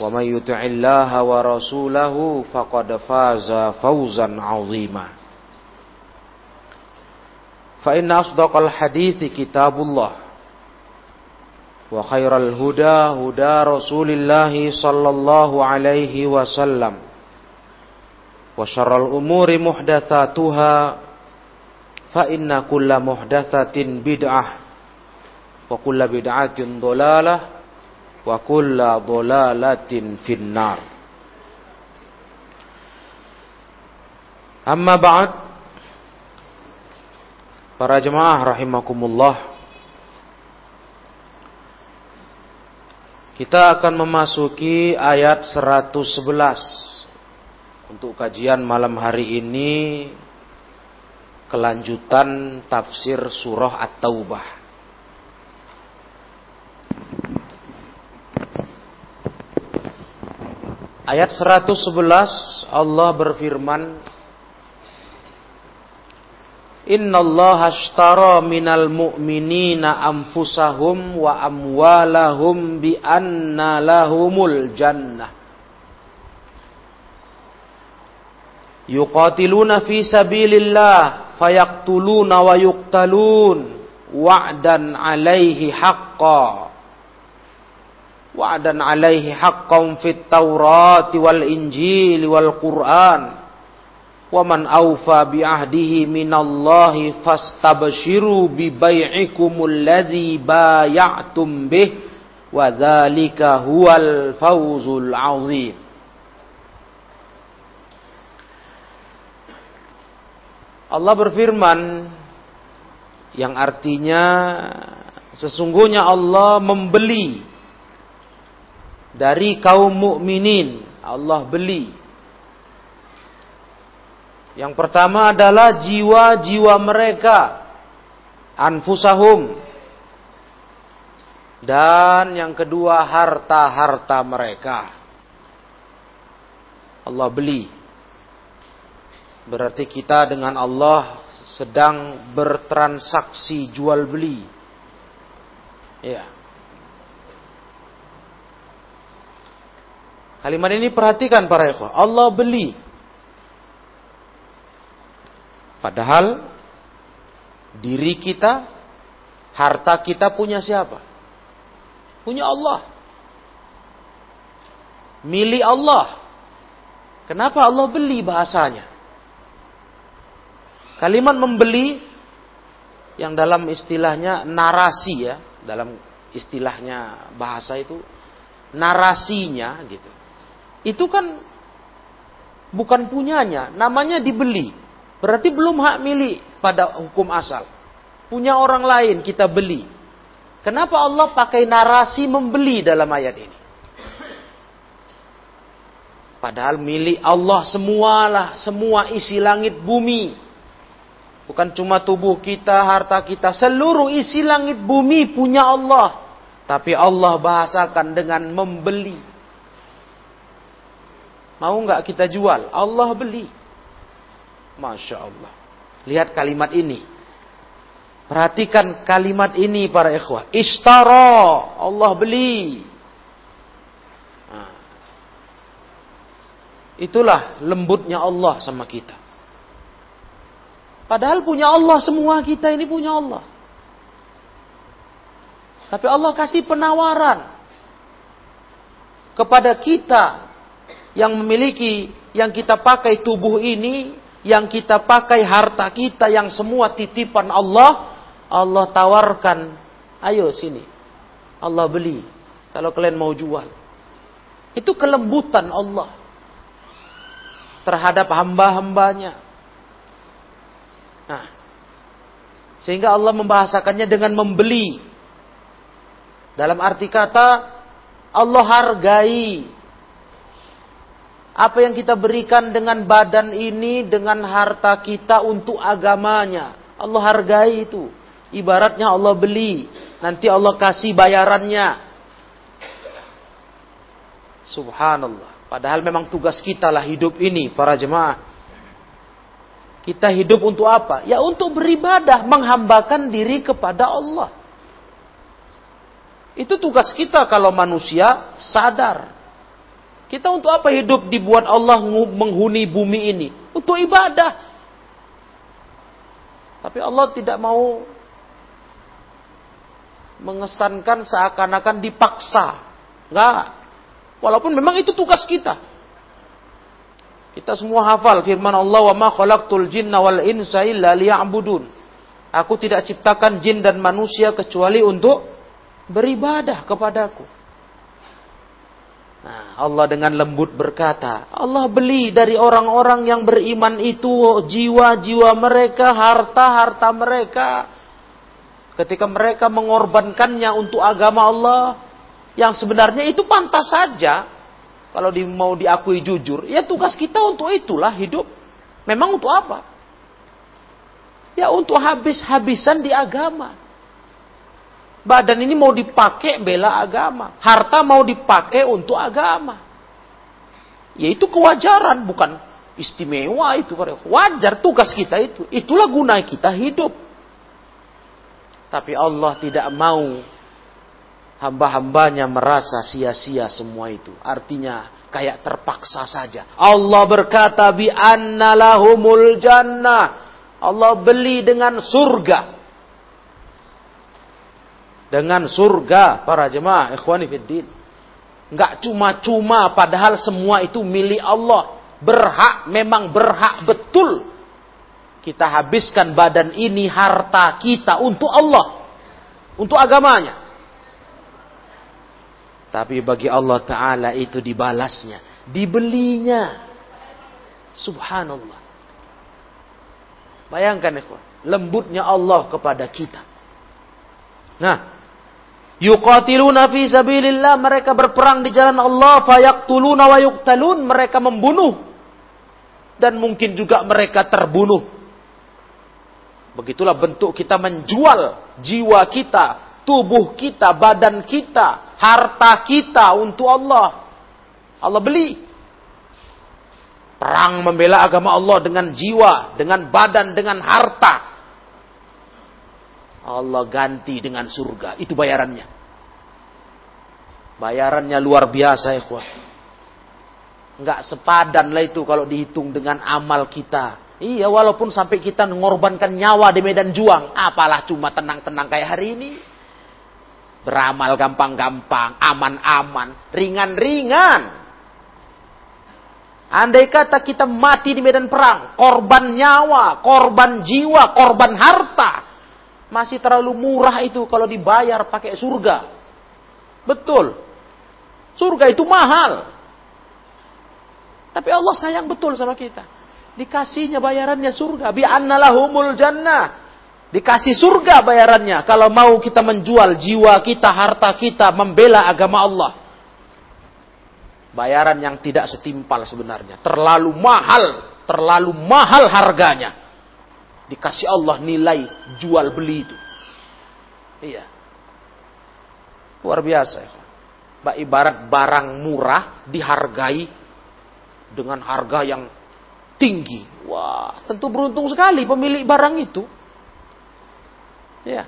ومن يطع الله ورسوله فقد فاز فوزا عظيما فإن أصدق الحديث كتاب الله وخير الهدى هدى رسول الله صلى الله عليه وسلم وشر الأمور محدثاتها فإن كل محدثة بدعة وكل بدعة ضلالة wa kulla dhalalatin finnar. Amma ba'd Para jemaah rahimakumullah Kita akan memasuki ayat 111 Untuk kajian malam hari ini Kelanjutan tafsir surah At-Taubah Ayat 111 Allah berfirman Inna Allah ashtara minal mu'minina anfusahum wa amwalahum bi anna lahumul jannah. Yuqatiluna fi sabilillah fayaqtuluna wa yuqtalun wa'dan alaihi haqqa wa'dan alaihi haqqan fit Taurat wal Injil wal Quran. Wa man awfa bi ahdihi minallahi fastabshiru bi bai'ikumul alladhi bay'atum bih wa dhalika huwal fawzul 'azim. Allah berfirman yang artinya sesungguhnya Allah membeli dari kaum mukminin Allah beli yang pertama adalah jiwa-jiwa mereka. Anfusahum. Dan yang kedua harta-harta mereka. Allah beli. Berarti kita dengan Allah sedang bertransaksi jual beli. Ya. Kalimat ini perhatikan para ikhwah. Allah beli Padahal diri kita, harta kita punya siapa? Punya Allah. Milik Allah. Kenapa Allah beli bahasanya? Kalimat membeli yang dalam istilahnya narasi ya, dalam istilahnya bahasa itu narasinya gitu. Itu kan bukan punyanya, namanya dibeli. Berarti belum hak milik pada hukum asal. Punya orang lain kita beli. Kenapa Allah pakai narasi membeli dalam ayat ini? Padahal milik Allah semualah, semua isi langit bumi. Bukan cuma tubuh kita, harta kita, seluruh isi langit bumi punya Allah. Tapi Allah bahasakan dengan membeli. Mau nggak kita jual? Allah beli. Masya Allah. Lihat kalimat ini. Perhatikan kalimat ini para ikhwah. Ishtara. Allah beli. Nah. Itulah lembutnya Allah sama kita. Padahal punya Allah semua kita ini punya Allah. Tapi Allah kasih penawaran kepada kita yang memiliki yang kita pakai tubuh ini, yang kita pakai harta kita yang semua titipan Allah, Allah tawarkan, ayo sini. Allah beli kalau kalian mau jual. Itu kelembutan Allah terhadap hamba-hambanya. Nah, sehingga Allah membahasakannya dengan membeli. Dalam arti kata Allah hargai apa yang kita berikan dengan badan ini, dengan harta kita untuk agamanya. Allah hargai itu. Ibaratnya Allah beli, nanti Allah kasih bayarannya. Subhanallah. Padahal memang tugas kita lah hidup ini, para jemaah. Kita hidup untuk apa? Ya untuk beribadah, menghambakan diri kepada Allah. Itu tugas kita kalau manusia sadar. Kita untuk apa hidup dibuat Allah menghuni bumi ini? Untuk ibadah. Tapi Allah tidak mau mengesankan seakan-akan dipaksa. Enggak. Walaupun memang itu tugas kita. Kita semua hafal firman Allah wa ma khalaqtul jinna wal insa illa liya'budun. Aku tidak ciptakan jin dan manusia kecuali untuk beribadah kepadaku. Nah, Allah dengan lembut berkata, Allah beli dari orang-orang yang beriman itu jiwa-jiwa mereka, harta-harta mereka. Ketika mereka mengorbankannya untuk agama Allah, yang sebenarnya itu pantas saja kalau di, mau diakui jujur, ya tugas kita untuk itulah hidup. Memang untuk apa? Ya untuk habis-habisan di agama. Badan ini mau dipakai bela agama. Harta mau dipakai untuk agama. Ya itu kewajaran, bukan istimewa itu. Wajar tugas kita itu. Itulah guna kita hidup. Tapi Allah tidak mau hamba-hambanya merasa sia-sia semua itu. Artinya kayak terpaksa saja. Allah berkata bi jannah. Allah beli dengan surga. Dengan surga para jemaah ikhwani fiddin. Enggak cuma-cuma padahal semua itu milik Allah. Berhak memang berhak betul. Kita habiskan badan ini harta kita untuk Allah. Untuk agamanya. Tapi bagi Allah Ta'ala itu dibalasnya. Dibelinya. Subhanallah. Bayangkan ikhwan. Lembutnya Allah kepada kita. Nah. Yuqatiluna fi sabilillah. Mereka berperang di jalan Allah. Fayaktuluna wa yuktalun. Mereka membunuh. Dan mungkin juga mereka terbunuh. Begitulah bentuk kita menjual jiwa kita tubuh kita, badan kita, harta kita untuk Allah. Allah beli. Perang membela agama Allah dengan jiwa, dengan badan, dengan harta. Allah ganti dengan surga. Itu bayarannya. Bayarannya luar biasa, ikhwah. Enggak sepadan lah itu kalau dihitung dengan amal kita. Iya, walaupun sampai kita mengorbankan nyawa di medan juang. Apalah cuma tenang-tenang kayak hari ini. Beramal gampang-gampang, aman-aman, ringan-ringan. Andai kata kita mati di medan perang, korban nyawa, korban jiwa, korban harta, masih terlalu murah itu kalau dibayar pakai surga. Betul. Surga itu mahal. Tapi Allah sayang betul sama kita. Dikasihnya bayarannya surga. Bi annalahumul jannah. Dikasih surga bayarannya kalau mau kita menjual jiwa kita, harta kita, membela agama Allah. Bayaran yang tidak setimpal sebenarnya. Terlalu mahal, terlalu mahal harganya. Dikasih Allah nilai jual beli itu. Iya. Luar biasa. Ya. Ibarat barang murah dihargai dengan harga yang tinggi. Wah, tentu beruntung sekali pemilik barang itu. Ya.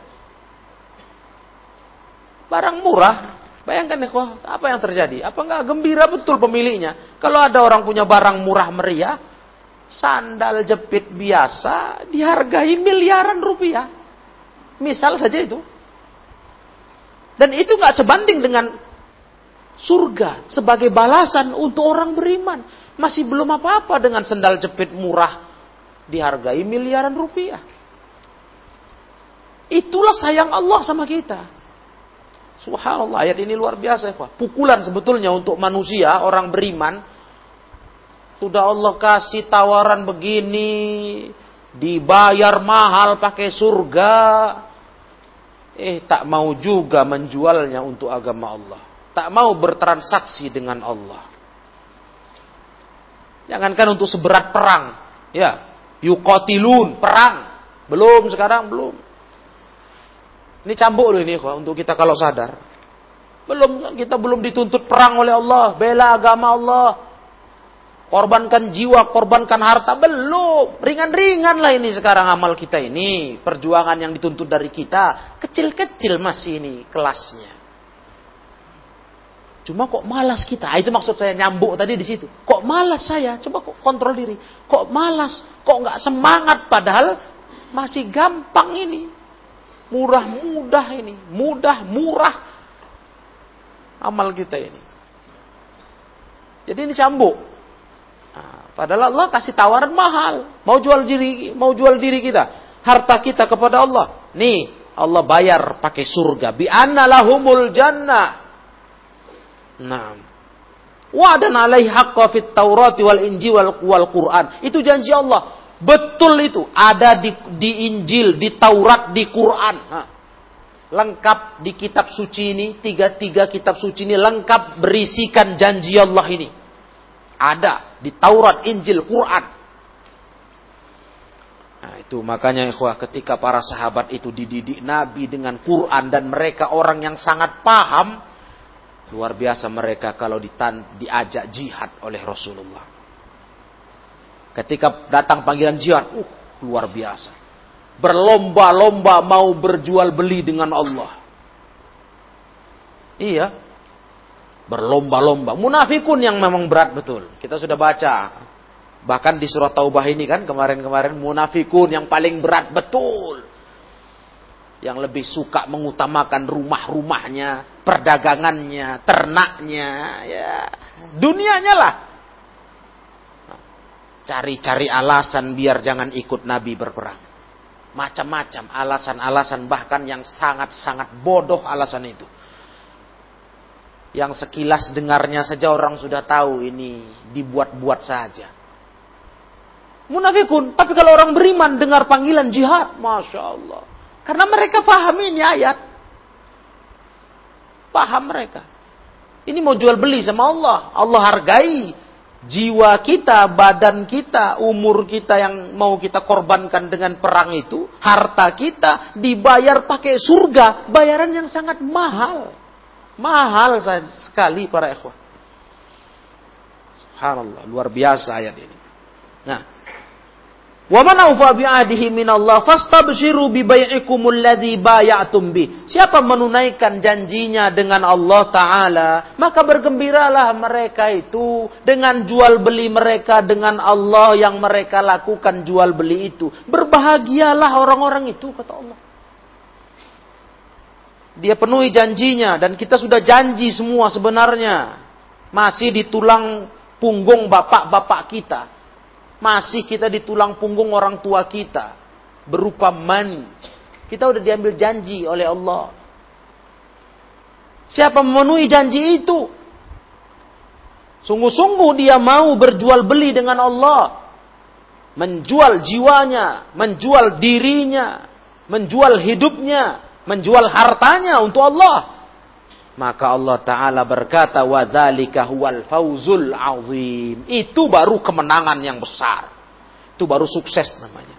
Barang murah, bayangkan ya, apa yang terjadi? Apa enggak gembira betul pemiliknya? Kalau ada orang punya barang murah meriah, sandal jepit biasa dihargai miliaran rupiah. Misal saja itu. Dan itu nggak sebanding dengan surga sebagai balasan untuk orang beriman. Masih belum apa-apa dengan sandal jepit murah dihargai miliaran rupiah. Itulah sayang Allah sama kita. Subhanallah, ayat ini luar biasa Pukulan sebetulnya untuk manusia, orang beriman. Sudah Allah kasih tawaran begini, dibayar mahal pakai surga. Eh, tak mau juga menjualnya untuk agama Allah. Tak mau bertransaksi dengan Allah. Jangankan untuk seberat perang. Ya, yukotilun, perang. Belum sekarang, belum. Ini cambuk loh ini untuk kita kalau sadar. Belum kita belum dituntut perang oleh Allah, bela agama Allah. Korbankan jiwa, korbankan harta, belum. Ringan-ringan lah ini sekarang amal kita ini. Perjuangan yang dituntut dari kita. Kecil-kecil masih ini kelasnya. Cuma kok malas kita? Ah, itu maksud saya nyambuk tadi di situ. Kok malas saya? Coba kok kontrol diri. Kok malas? Kok nggak semangat? Padahal masih gampang ini. Murah-mudah ini. Mudah-murah. Amal kita ini. Jadi ini cambuk. Padahal Allah kasih tawaran mahal. Mau jual diri, mau jual diri kita. Harta kita kepada Allah. Nih, Allah bayar pakai surga. Bi anna lahumul jannah. Nah. Wa'dan alaihi haqqa fit Taurat wal Injil wal, wal Quran. Itu janji Allah. Betul itu. Ada di, di Injil, di Taurat, di Quran. Nah, lengkap di kitab suci ini. Tiga-tiga kitab suci ini lengkap berisikan janji Allah ini. Ada di Taurat, Injil, Quran. Nah, itu makanya ikhwah ketika para sahabat itu dididik Nabi dengan Quran dan mereka orang yang sangat paham, luar biasa mereka kalau ditan, diajak jihad oleh Rasulullah. Ketika datang panggilan jihad, uh, luar biasa. Berlomba-lomba mau berjual beli dengan Allah. Iya. Berlomba-lomba. Munafikun yang memang berat betul. Kita sudah baca. Bahkan di surat Taubah ini kan kemarin-kemarin munafikun yang paling berat betul. Yang lebih suka mengutamakan rumah-rumahnya, perdagangannya, ternaknya, ya. Dunianya lah Cari-cari alasan biar jangan ikut Nabi berperang. Macam-macam alasan-alasan bahkan yang sangat-sangat bodoh alasan itu. Yang sekilas dengarnya saja orang sudah tahu ini dibuat-buat saja. Munafikun, tapi kalau orang beriman dengar panggilan jihad, Masya Allah. Karena mereka paham ini ayat. Paham mereka. Ini mau jual beli sama Allah. Allah hargai jiwa kita, badan kita, umur kita yang mau kita korbankan dengan perang itu, harta kita dibayar pakai surga, bayaran yang sangat mahal. Mahal sekali para ikhwah. Subhanallah, luar biasa ayat ini. Nah, Wa man awfa bi'ahdihi minallah fastabshiru bi bai'ikumul ladzi bay'atum bi. Siapa menunaikan janjinya dengan Allah taala, maka bergembiralah mereka itu dengan jual beli mereka dengan Allah yang mereka lakukan jual beli itu. Berbahagialah orang-orang itu kata Allah. Dia penuhi janjinya dan kita sudah janji semua sebenarnya. Masih di tulang punggung bapak-bapak kita masih kita di tulang punggung orang tua kita. Berupa mani. Kita udah diambil janji oleh Allah. Siapa memenuhi janji itu? Sungguh-sungguh dia mau berjual beli dengan Allah. Menjual jiwanya, menjual dirinya, menjual hidupnya, menjual hartanya untuk Allah. Maka Allah Ta'ala berkata, وَذَلِكَ huwal fauzul azim. Itu baru kemenangan yang besar. Itu baru sukses namanya.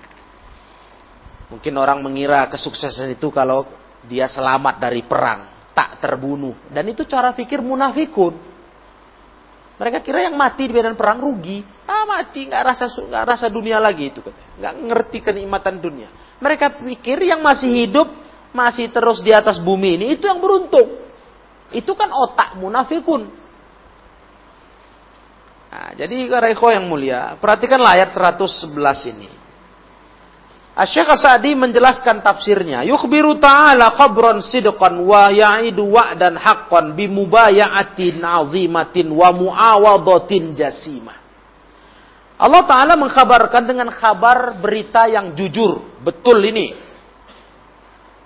Mungkin orang mengira kesuksesan itu kalau dia selamat dari perang. Tak terbunuh. Dan itu cara pikir munafikun. Mereka kira yang mati di medan perang rugi. Ah mati, nggak rasa nggak rasa dunia lagi itu katanya. Nggak ngerti kenikmatan dunia. Mereka pikir yang masih hidup masih terus di atas bumi ini itu yang beruntung. Itu kan otak munafikun. Nah, jadi Raiko yang mulia, perhatikanlah ayat 111 ini. Asyik Sa'di menjelaskan tafsirnya. Yukhbiru ta'ala qabran sidqan wa ya'idu wa'dan haqqan bimubaya'atin azimatin wa mu'awadatin jasimah. Allah Ta'ala mengkhabarkan dengan kabar berita yang jujur. Betul ini.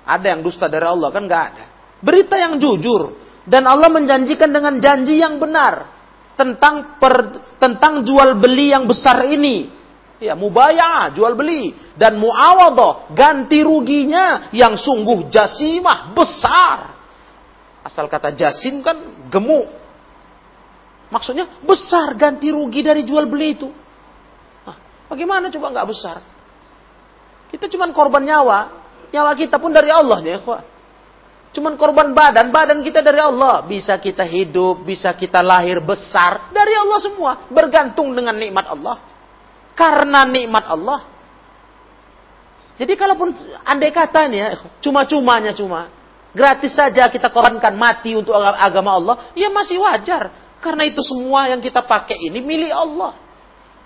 Ada yang dusta dari Allah kan nggak ada. Berita yang jujur. Dan Allah menjanjikan dengan janji yang benar. Tentang per, tentang jual beli yang besar ini. Ya, mubaya, jual beli. Dan muawadah, ganti ruginya yang sungguh jasimah, besar. Asal kata jasim kan gemuk. Maksudnya besar ganti rugi dari jual beli itu. Bagaimana coba nggak besar? Kita cuma korban nyawa, nyawa kita pun dari Allah ya, Cuman korban badan, badan kita dari Allah. Bisa kita hidup, bisa kita lahir besar dari Allah semua, bergantung dengan nikmat Allah. Karena nikmat Allah. Jadi kalaupun andai kata nih ya, cuma-cumanya cuma, gratis saja kita korbankan mati untuk agama Allah, ya masih wajar. Karena itu semua yang kita pakai ini milik Allah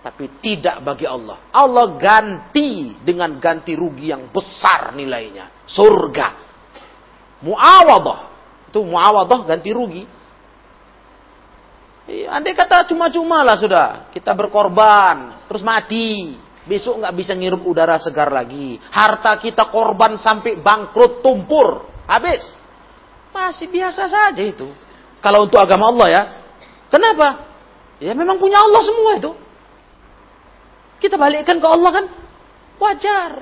tapi tidak bagi Allah. Allah ganti dengan ganti rugi yang besar nilainya. Surga. Muawadah. Itu muawadah ganti rugi. Ya, andai kata cuma-cuma lah sudah. Kita berkorban. Terus mati. Besok nggak bisa ngirup udara segar lagi. Harta kita korban sampai bangkrut tumpur. Habis. Masih biasa saja itu. Kalau untuk agama Allah ya. Kenapa? Ya memang punya Allah semua itu. Kita balikkan ke Allah kan wajar.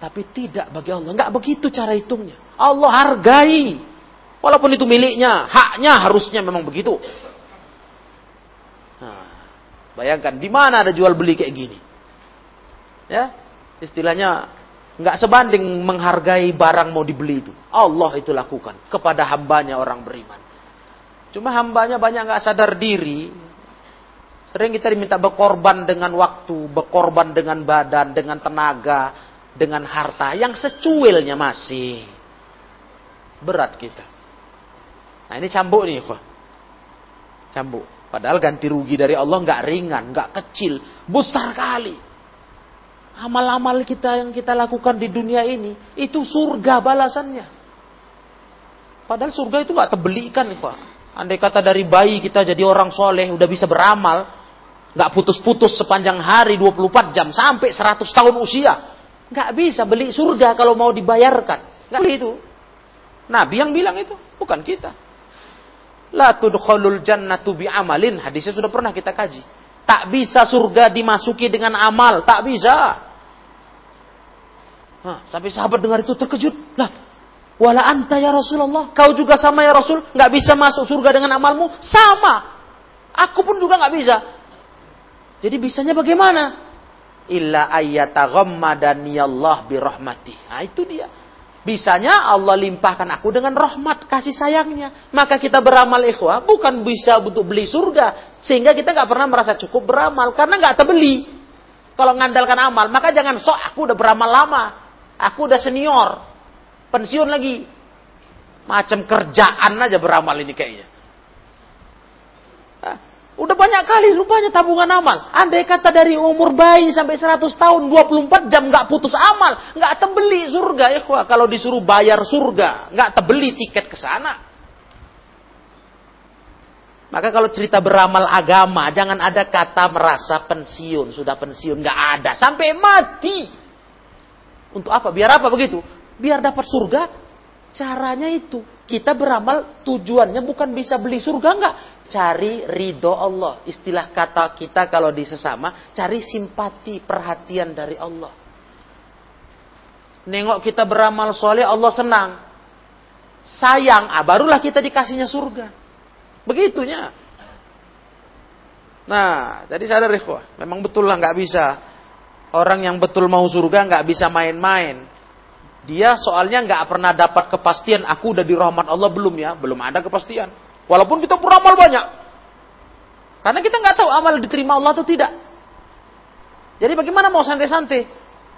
Tapi tidak bagi Allah. Enggak begitu cara hitungnya. Allah hargai. Walaupun itu miliknya, haknya harusnya memang begitu. Nah, bayangkan di mana ada jual beli kayak gini. Ya, istilahnya nggak sebanding menghargai barang mau dibeli itu. Allah itu lakukan kepada hambanya orang beriman. Cuma hambanya banyak nggak sadar diri, Sering kita diminta berkorban dengan waktu, berkorban dengan badan, dengan tenaga, dengan harta yang secuilnya masih. Berat kita. Nah ini cambuk nih kok. Cambuk. Padahal ganti rugi dari Allah nggak ringan, nggak kecil, besar kali. Amal-amal kita yang kita lakukan di dunia ini itu surga balasannya. Padahal surga itu nggak terbelikan nih pak. Andai kata dari bayi kita jadi orang soleh, udah bisa beramal, nggak putus-putus sepanjang hari 24 jam sampai 100 tahun usia. Nggak bisa beli surga kalau mau dibayarkan. Nggak beli itu. Nabi yang bilang itu, bukan kita. La tudkhulul jannatu bi amalin. Hadisnya sudah pernah kita kaji. Tak bisa surga dimasuki dengan amal, tak bisa. Nah, sampai sahabat dengar itu terkejut. Lah, wala anta ya Rasulullah. Kau juga sama ya Rasul. Nggak bisa masuk surga dengan amalmu. Sama. Aku pun juga nggak bisa. Jadi bisanya bagaimana? Illa ayyataghammadani Allah birahmati. Nah itu dia. Bisanya Allah limpahkan aku dengan rahmat kasih sayangnya. Maka kita beramal ikhwah bukan bisa untuk beli surga. Sehingga kita nggak pernah merasa cukup beramal. Karena nggak terbeli. Kalau ngandalkan amal. Maka jangan sok aku udah beramal lama. Aku udah senior. Pensiun lagi. Macam kerjaan aja beramal ini kayaknya. Udah banyak kali rupanya tabungan amal. Andai kata dari umur bayi sampai 100 tahun, 24 jam nggak putus amal. nggak terbeli surga. Ya, kalau disuruh bayar surga. nggak terbeli tiket ke sana. Maka kalau cerita beramal agama, jangan ada kata merasa pensiun. Sudah pensiun, nggak ada. Sampai mati. Untuk apa? Biar apa begitu? Biar dapat surga. Caranya itu. Kita beramal tujuannya bukan bisa beli surga, enggak cari ridho Allah. Istilah kata kita kalau di sesama, cari simpati, perhatian dari Allah. Nengok kita beramal soleh, Allah senang. Sayang, ah, barulah kita dikasihnya surga. Begitunya. Nah, tadi sadar ikhwah, memang betul lah nggak bisa. Orang yang betul mau surga nggak bisa main-main. Dia soalnya nggak pernah dapat kepastian, aku udah di rahmat Allah belum ya? Belum ada kepastian. Walaupun kita beramal banyak. Karena kita nggak tahu amal diterima Allah atau tidak. Jadi bagaimana mau santai-santai?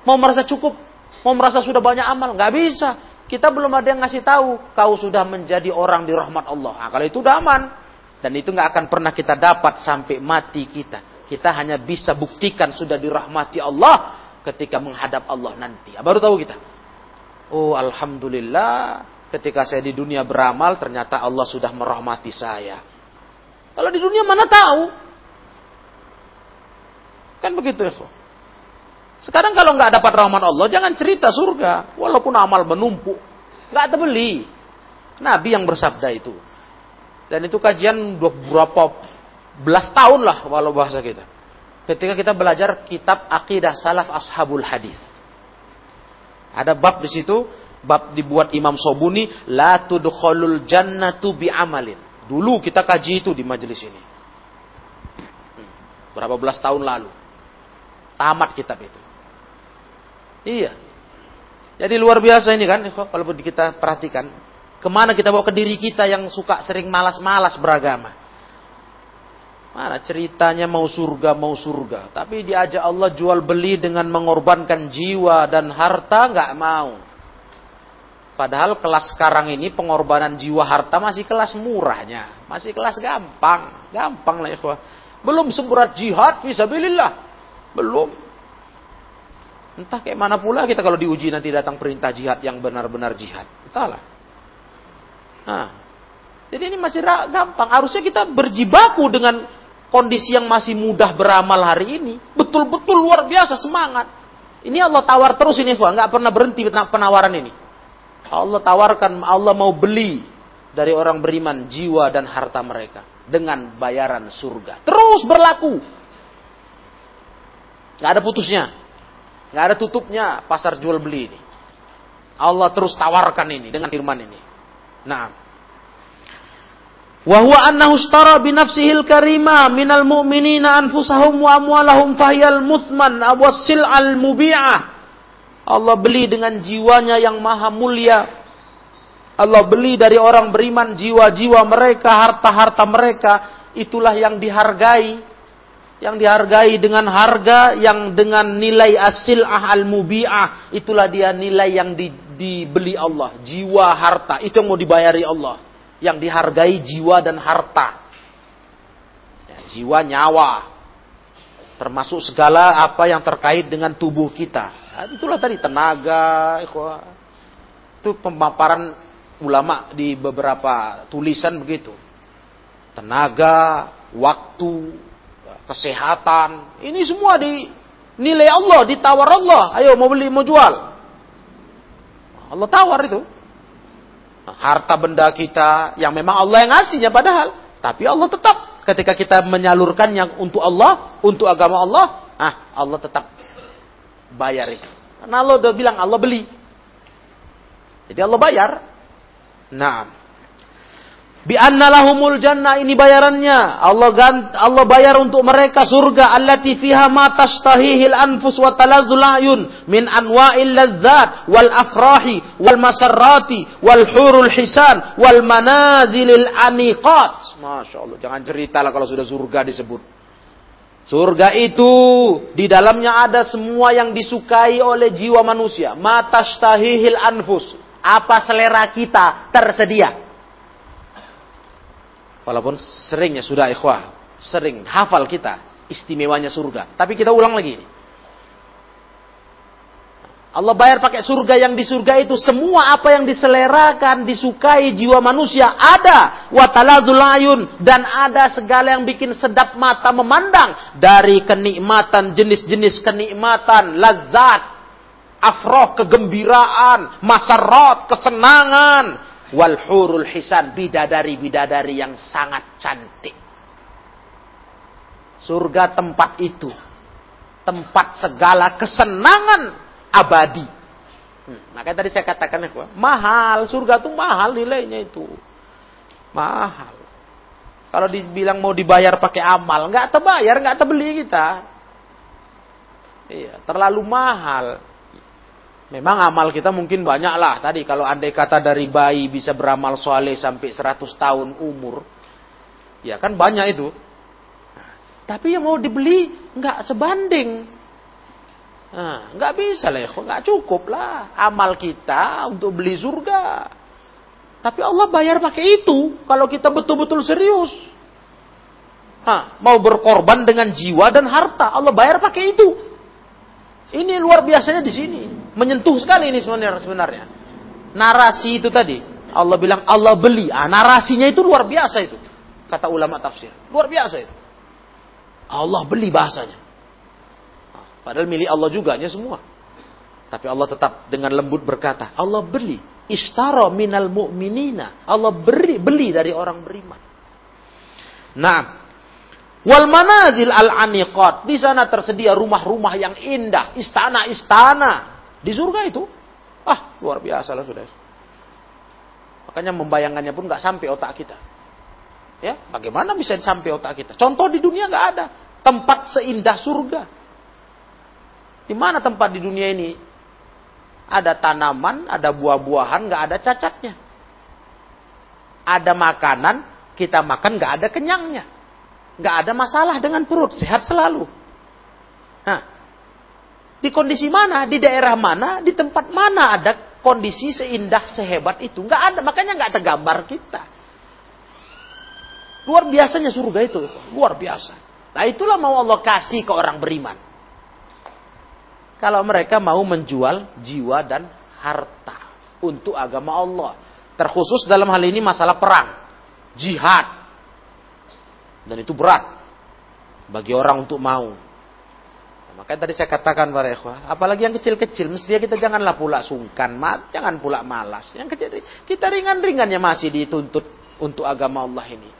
Mau merasa cukup? Mau merasa sudah banyak amal? Nggak bisa. Kita belum ada yang ngasih tahu. Kau sudah menjadi orang di rahmat Allah. Nah, kalau itu udah aman. Dan itu nggak akan pernah kita dapat sampai mati kita. Kita hanya bisa buktikan sudah dirahmati Allah ketika menghadap Allah nanti. Baru tahu kita. Oh Alhamdulillah ketika saya di dunia beramal ternyata Allah sudah merahmati saya. Kalau di dunia mana tahu? Kan begitu. Sekarang kalau nggak dapat rahmat Allah, jangan cerita surga. Walaupun amal menumpuk. Nggak terbeli. Nabi yang bersabda itu. Dan itu kajian berapa belas tahun lah walau bahasa kita. Ketika kita belajar kitab akidah salaf ashabul hadis. Ada bab di situ, bab dibuat Imam Sobuni, la tudkhulul jannatu bi amalin. Dulu kita kaji itu di majelis ini. Hmm, berapa belas tahun lalu. Tamat kitab itu. Iya. Jadi luar biasa ini kan, kalau kita perhatikan. Ke mana kita bawa ke diri kita yang suka sering malas-malas beragama. Mana ceritanya mau surga, mau surga. Tapi diajak Allah jual beli dengan mengorbankan jiwa dan harta, nggak mau. Padahal kelas sekarang ini pengorbanan jiwa harta masih kelas murahnya. Masih kelas gampang. Gampang lah ikhwah. Belum seberat jihad, visabilillah. Belum. Entah kayak mana pula kita kalau diuji nanti datang perintah jihad yang benar-benar jihad. Entahlah. Nah, jadi ini masih gampang. Harusnya kita berjibaku dengan kondisi yang masih mudah beramal hari ini. Betul-betul luar biasa semangat. Ini Allah tawar terus ini, nggak pernah berhenti penawaran ini. Allah tawarkan, Allah mau beli dari orang beriman jiwa dan harta mereka dengan bayaran surga. Terus berlaku. Gak ada putusnya. Gak ada tutupnya pasar jual beli ini. Allah terus tawarkan ini dengan firman ini. Nah. Wa huwa annahu ishtara bi nafsihil karima minal mu'minina anfusahum wa amwalahum fahyal muthman awasil al mubi'ah Allah beli dengan jiwanya yang maha mulia. Allah beli dari orang beriman jiwa-jiwa mereka, harta-harta mereka. Itulah yang dihargai. Yang dihargai dengan harga yang dengan nilai asil ahal mubi'ah. Itulah dia nilai yang di, dibeli Allah. Jiwa, harta. Itu yang mau dibayari Allah. Yang dihargai jiwa dan harta. Ya, jiwa, nyawa. Termasuk segala apa yang terkait dengan tubuh kita itulah tadi tenaga, itu pemaparan ulama di beberapa tulisan begitu. Tenaga, waktu, kesehatan, ini semua di nilai Allah, ditawar Allah. Ayo mau beli, mau jual. Allah tawar itu. Harta benda kita yang memang Allah yang ngasihnya padahal. Tapi Allah tetap ketika kita menyalurkannya untuk Allah, untuk agama Allah, ah Allah tetap bayar itu. Karena Allah udah bilang Allah beli. Jadi Allah bayar. Nah. Bi lahumul jannah ini bayarannya. Allah gant, Allah bayar untuk mereka surga allati fiha ma tashtahihil anfus wa taladzul ayun min anwa'il ladzat wal afrahi wal masarrati wal hurul hisan wal manazilil aniqat. Masya Allah. Jangan cerita lah kalau sudah surga disebut. Surga itu di dalamnya ada semua yang disukai oleh jiwa manusia. Matastahihil anfus. Apa selera kita tersedia. Walaupun seringnya sudah ikhwah. Sering hafal kita istimewanya surga. Tapi kita ulang lagi. Allah bayar pakai surga yang di surga itu semua apa yang diselerakan, disukai jiwa manusia ada. Wataladul ayun dan ada segala yang bikin sedap mata memandang dari kenikmatan jenis-jenis kenikmatan, lazat, afroh kegembiraan, masarot kesenangan, wal hurul hisan bidadari-bidadari yang sangat cantik. Surga tempat itu tempat segala kesenangan abadi. Hmm, makanya tadi saya katakan ya, mahal, surga tuh mahal nilainya itu. Mahal. Kalau dibilang mau dibayar pakai amal, nggak terbayar, nggak terbeli kita. Iya, terlalu mahal. Memang amal kita mungkin banyak lah. Tadi kalau andai kata dari bayi bisa beramal soleh sampai 100 tahun umur. Ya kan banyak itu. Tapi yang mau dibeli nggak sebanding. Nah, nggak bisa lah, nggak cukup lah amal kita untuk beli surga. Tapi Allah bayar pakai itu kalau kita betul-betul serius. Hah, mau berkorban dengan jiwa dan harta, Allah bayar pakai itu. Ini luar biasanya di sini, menyentuh sekali ini sebenarnya. sebenarnya. Narasi itu tadi, Allah bilang Allah beli. Ah, narasinya itu luar biasa itu, kata ulama tafsir. Luar biasa itu. Allah beli bahasanya. Padahal milik Allah juga nya semua. Tapi Allah tetap dengan lembut berkata, Allah beli. Ishtara minal mu'minina. Allah beri, beli dari orang beriman. Nah, wal manazil al aniqat. Di sana tersedia rumah-rumah yang indah, istana-istana di surga itu. Ah, luar biasa lah sudah. Makanya membayangkannya pun nggak sampai otak kita. Ya, bagaimana bisa sampai otak kita? Contoh di dunia nggak ada tempat seindah surga. Di mana tempat di dunia ini ada tanaman, ada buah-buahan, nggak ada cacatnya. Ada makanan, kita makan nggak ada kenyangnya. Nggak ada masalah dengan perut, sehat selalu. Nah, di kondisi mana, di daerah mana, di tempat mana ada kondisi seindah, sehebat itu? Nggak ada, makanya nggak tergambar kita. Luar biasanya surga itu. Luar biasa. Nah itulah mau Allah kasih ke orang beriman. Kalau mereka mau menjual jiwa dan harta untuk agama Allah. Terkhusus dalam hal ini masalah perang. Jihad. Dan itu berat. Bagi orang untuk mau. Nah, makanya tadi saya katakan para ikhwah. Apalagi yang kecil-kecil. Mestinya kita janganlah pula sungkan. Jangan pula malas. Yang kecil, kita ringan-ringannya masih dituntut untuk agama Allah ini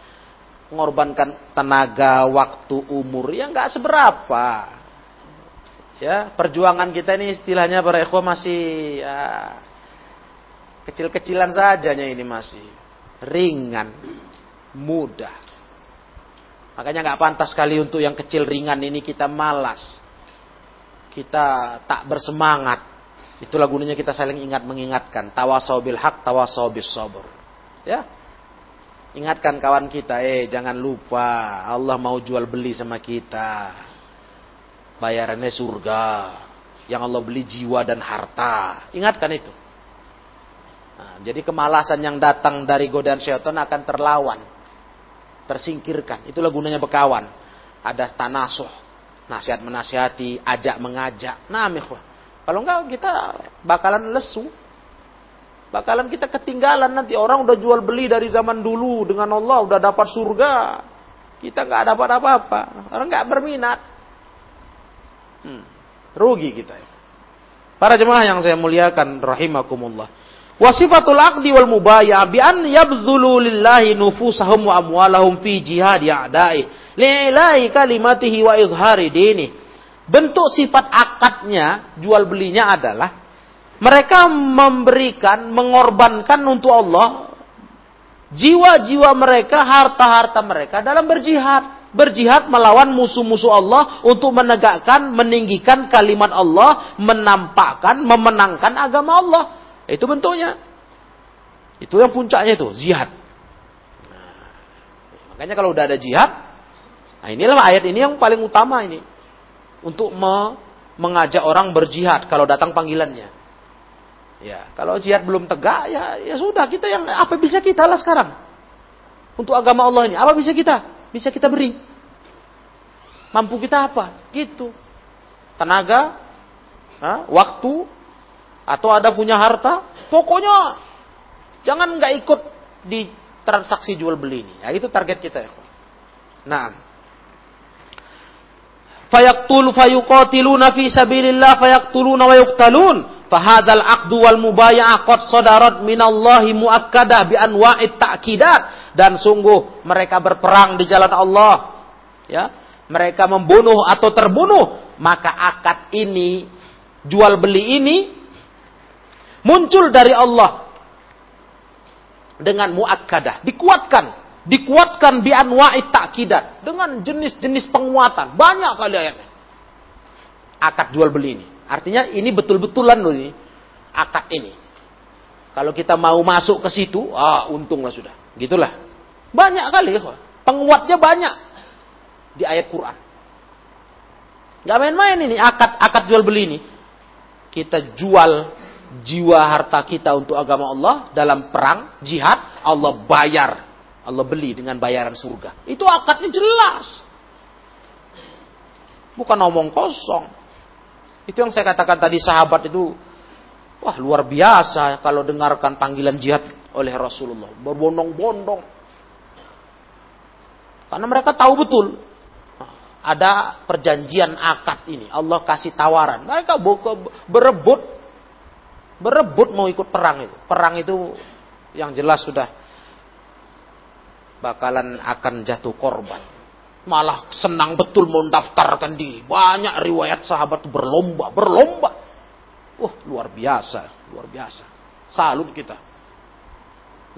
mengorbankan tenaga, waktu, umur yang nggak seberapa. Ya, perjuangan kita ini istilahnya para ikhwah masih ya, kecil-kecilan sajanya ini masih ringan, mudah. Makanya nggak pantas sekali untuk yang kecil ringan ini kita malas. Kita tak bersemangat. Itulah gunanya kita saling ingat mengingatkan. Tawasau bil haq, tawasau bis. Ya, Ingatkan kawan kita, eh jangan lupa Allah mau jual beli sama kita. Bayarannya surga. Yang Allah beli jiwa dan harta. Ingatkan itu. Nah, jadi kemalasan yang datang dari godaan syaitan akan terlawan. Tersingkirkan. Itulah gunanya berkawan. Ada tanasuh. Nasihat menasihati. Ajak mengajak. Nah, Kalau enggak kita bakalan lesu bakalan kita ketinggalan nanti orang udah jual beli dari zaman dulu dengan Allah udah dapat surga kita nggak dapat apa-apa orang nggak berminat hmm, rugi kita para jemaah yang saya muliakan rahimakumullah. Wasifatul aqdi wal mubaya bi an yabdhulu lillahi nufusahum wa amwalahum fi jihad ya'da'i li'ilai kalimatihi wa izhari dini. Bentuk sifat akadnya jual belinya adalah mereka memberikan, mengorbankan untuk Allah jiwa-jiwa mereka, harta-harta mereka dalam berjihad. Berjihad melawan musuh-musuh Allah untuk menegakkan, meninggikan kalimat Allah, menampakkan, memenangkan agama Allah. Itu bentuknya. Itu yang puncaknya itu, jihad. Nah, makanya kalau udah ada jihad, nah inilah ayat ini yang paling utama ini. Untuk me mengajak orang berjihad kalau datang panggilannya. Ya, kalau jihad belum tegak, ya ya sudah kita yang apa bisa kita lah sekarang untuk agama Allah ini. Apa bisa kita? Bisa kita beri. Mampu kita apa? Gitu. Tenaga, ha? waktu, atau ada punya harta. Pokoknya jangan nggak ikut di transaksi jual beli ini. Ya, itu target kita ya. Nah, fayaqtul fayuqatiluna fi sabilillah fayaktuluna wa yuqtalun Fahadal aqdu wal mubaya'ah qad sadarat minallahi muakkadah bi anwa'it ta'kidat dan sungguh mereka berperang di jalan Allah. Ya mereka membunuh atau terbunuh maka akad ini jual beli ini muncul dari Allah. Dengan muakkadah dikuatkan. Dikuatkan bi anwa'it ta'kidat dengan jenis-jenis penguatan. Banyak kali ayatnya akad jual beli ini. Artinya ini betul-betulan loh ini akad ini. Kalau kita mau masuk ke situ, ah untunglah sudah. Gitulah. Banyak kali, penguatnya banyak. di ayat Quran. Gak main-main ini akad akad jual beli ini. Kita jual jiwa harta kita untuk agama Allah dalam perang jihad Allah bayar Allah beli dengan bayaran surga. Itu akadnya jelas. Bukan omong kosong. Itu yang saya katakan tadi sahabat itu wah luar biasa kalau dengarkan panggilan jihad oleh Rasulullah. Berbondong-bondong. Karena mereka tahu betul ada perjanjian akad ini. Allah kasih tawaran. Mereka berebut berebut mau ikut perang itu. Perang itu yang jelas sudah bakalan akan jatuh korban. Malah senang betul mendaftarkan diri. Banyak riwayat sahabat berlomba, berlomba. Wah, luar biasa, luar biasa. Salut kita.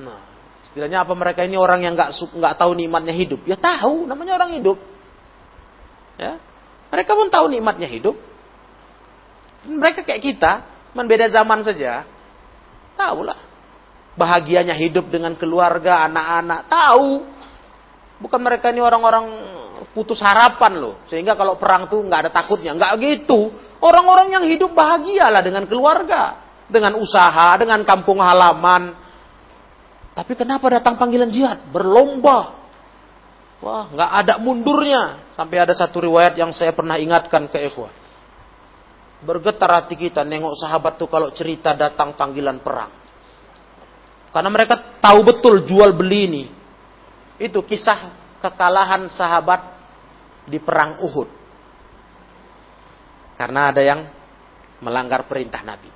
Nah, istilahnya apa mereka ini orang yang nggak nggak tahu nikmatnya hidup? Ya tahu, namanya orang hidup. Ya, mereka pun tahu nikmatnya hidup. Mereka kayak kita, membeda zaman saja. Tahulah bahagianya hidup dengan keluarga, anak-anak. Tahu. Bukan mereka ini orang-orang putus harapan loh. Sehingga kalau perang tuh nggak ada takutnya. Nggak gitu. Orang-orang yang hidup bahagialah dengan keluarga. Dengan usaha, dengan kampung halaman. Tapi kenapa datang panggilan jihad? Berlomba. Wah, nggak ada mundurnya. Sampai ada satu riwayat yang saya pernah ingatkan ke ikhwah. Bergetar hati kita nengok sahabat tuh kalau cerita datang panggilan perang. Karena mereka tahu betul jual beli ini. Itu kisah kekalahan sahabat di perang Uhud. Karena ada yang melanggar perintah Nabi.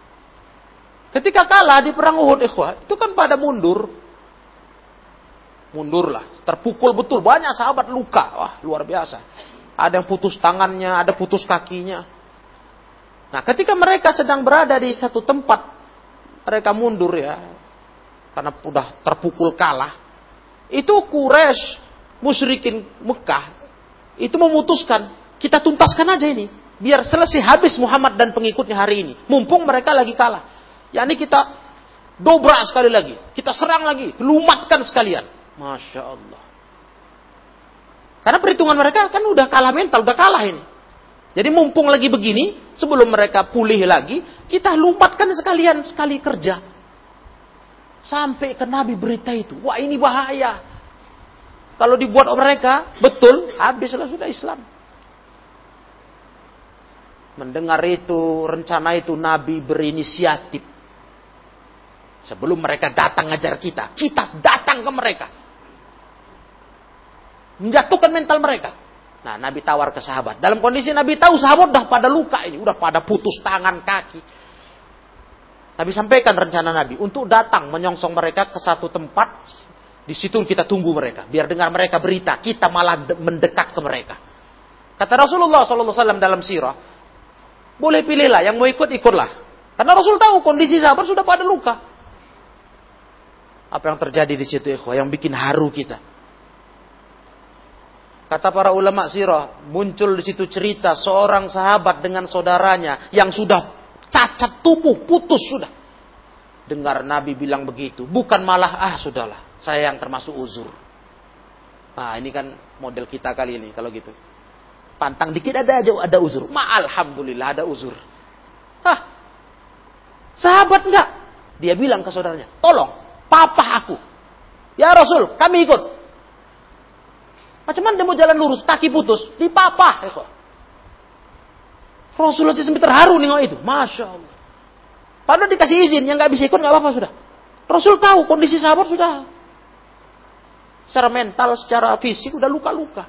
Ketika kalah di perang Uhud, ikhwah, itu kan pada mundur. Mundurlah, terpukul betul. Banyak sahabat luka. Wah, luar biasa. Ada yang putus tangannya, ada putus kakinya. Nah, ketika mereka sedang berada di satu tempat, mereka mundur ya karena sudah terpukul kalah, itu Quraisy musyrikin Mekah itu memutuskan kita tuntaskan aja ini biar selesai habis Muhammad dan pengikutnya hari ini mumpung mereka lagi kalah yakni kita dobrak sekali lagi kita serang lagi lumatkan sekalian masya Allah karena perhitungan mereka kan udah kalah mental udah kalah ini jadi mumpung lagi begini sebelum mereka pulih lagi kita lumatkan sekalian sekali kerja Sampai ke Nabi berita itu. Wah ini bahaya. Kalau dibuat mereka, betul, habislah sudah Islam. Mendengar itu, rencana itu Nabi berinisiatif. Sebelum mereka datang ngajar kita, kita datang ke mereka. Menjatuhkan mental mereka. Nah, Nabi tawar ke sahabat. Dalam kondisi Nabi tahu sahabat udah pada luka ini, udah pada putus tangan kaki Nabi sampaikan rencana Nabi untuk datang menyongsong mereka ke satu tempat. Di situ kita tunggu mereka. Biar dengar mereka berita. Kita malah mendekat ke mereka. Kata Rasulullah SAW dalam sirah. Boleh pilihlah. Yang mau ikut, ikutlah. Karena Rasul tahu kondisi sahabat sudah pada luka. Apa yang terjadi di situ ikhwah. Yang bikin haru kita. Kata para ulama sirah. Muncul di situ cerita seorang sahabat dengan saudaranya. Yang sudah cacat tubuh, putus sudah. Dengar Nabi bilang begitu, bukan malah ah sudahlah, saya yang termasuk uzur. Nah, ini kan model kita kali ini kalau gitu. Pantang dikit ada aja ada uzur. Ma alhamdulillah ada uzur. Hah. Sahabat enggak? Dia bilang ke saudaranya, "Tolong, papa aku." Ya Rasul, kami ikut. Macam mana dia mau jalan lurus, kaki putus, di papa. Rasulullah sampai terharu nengok itu. Masya Allah. Padahal dikasih izin, yang nggak bisa ikut nggak apa-apa sudah. Rasul tahu kondisi sahabat sudah. Secara mental, secara fisik udah luka-luka.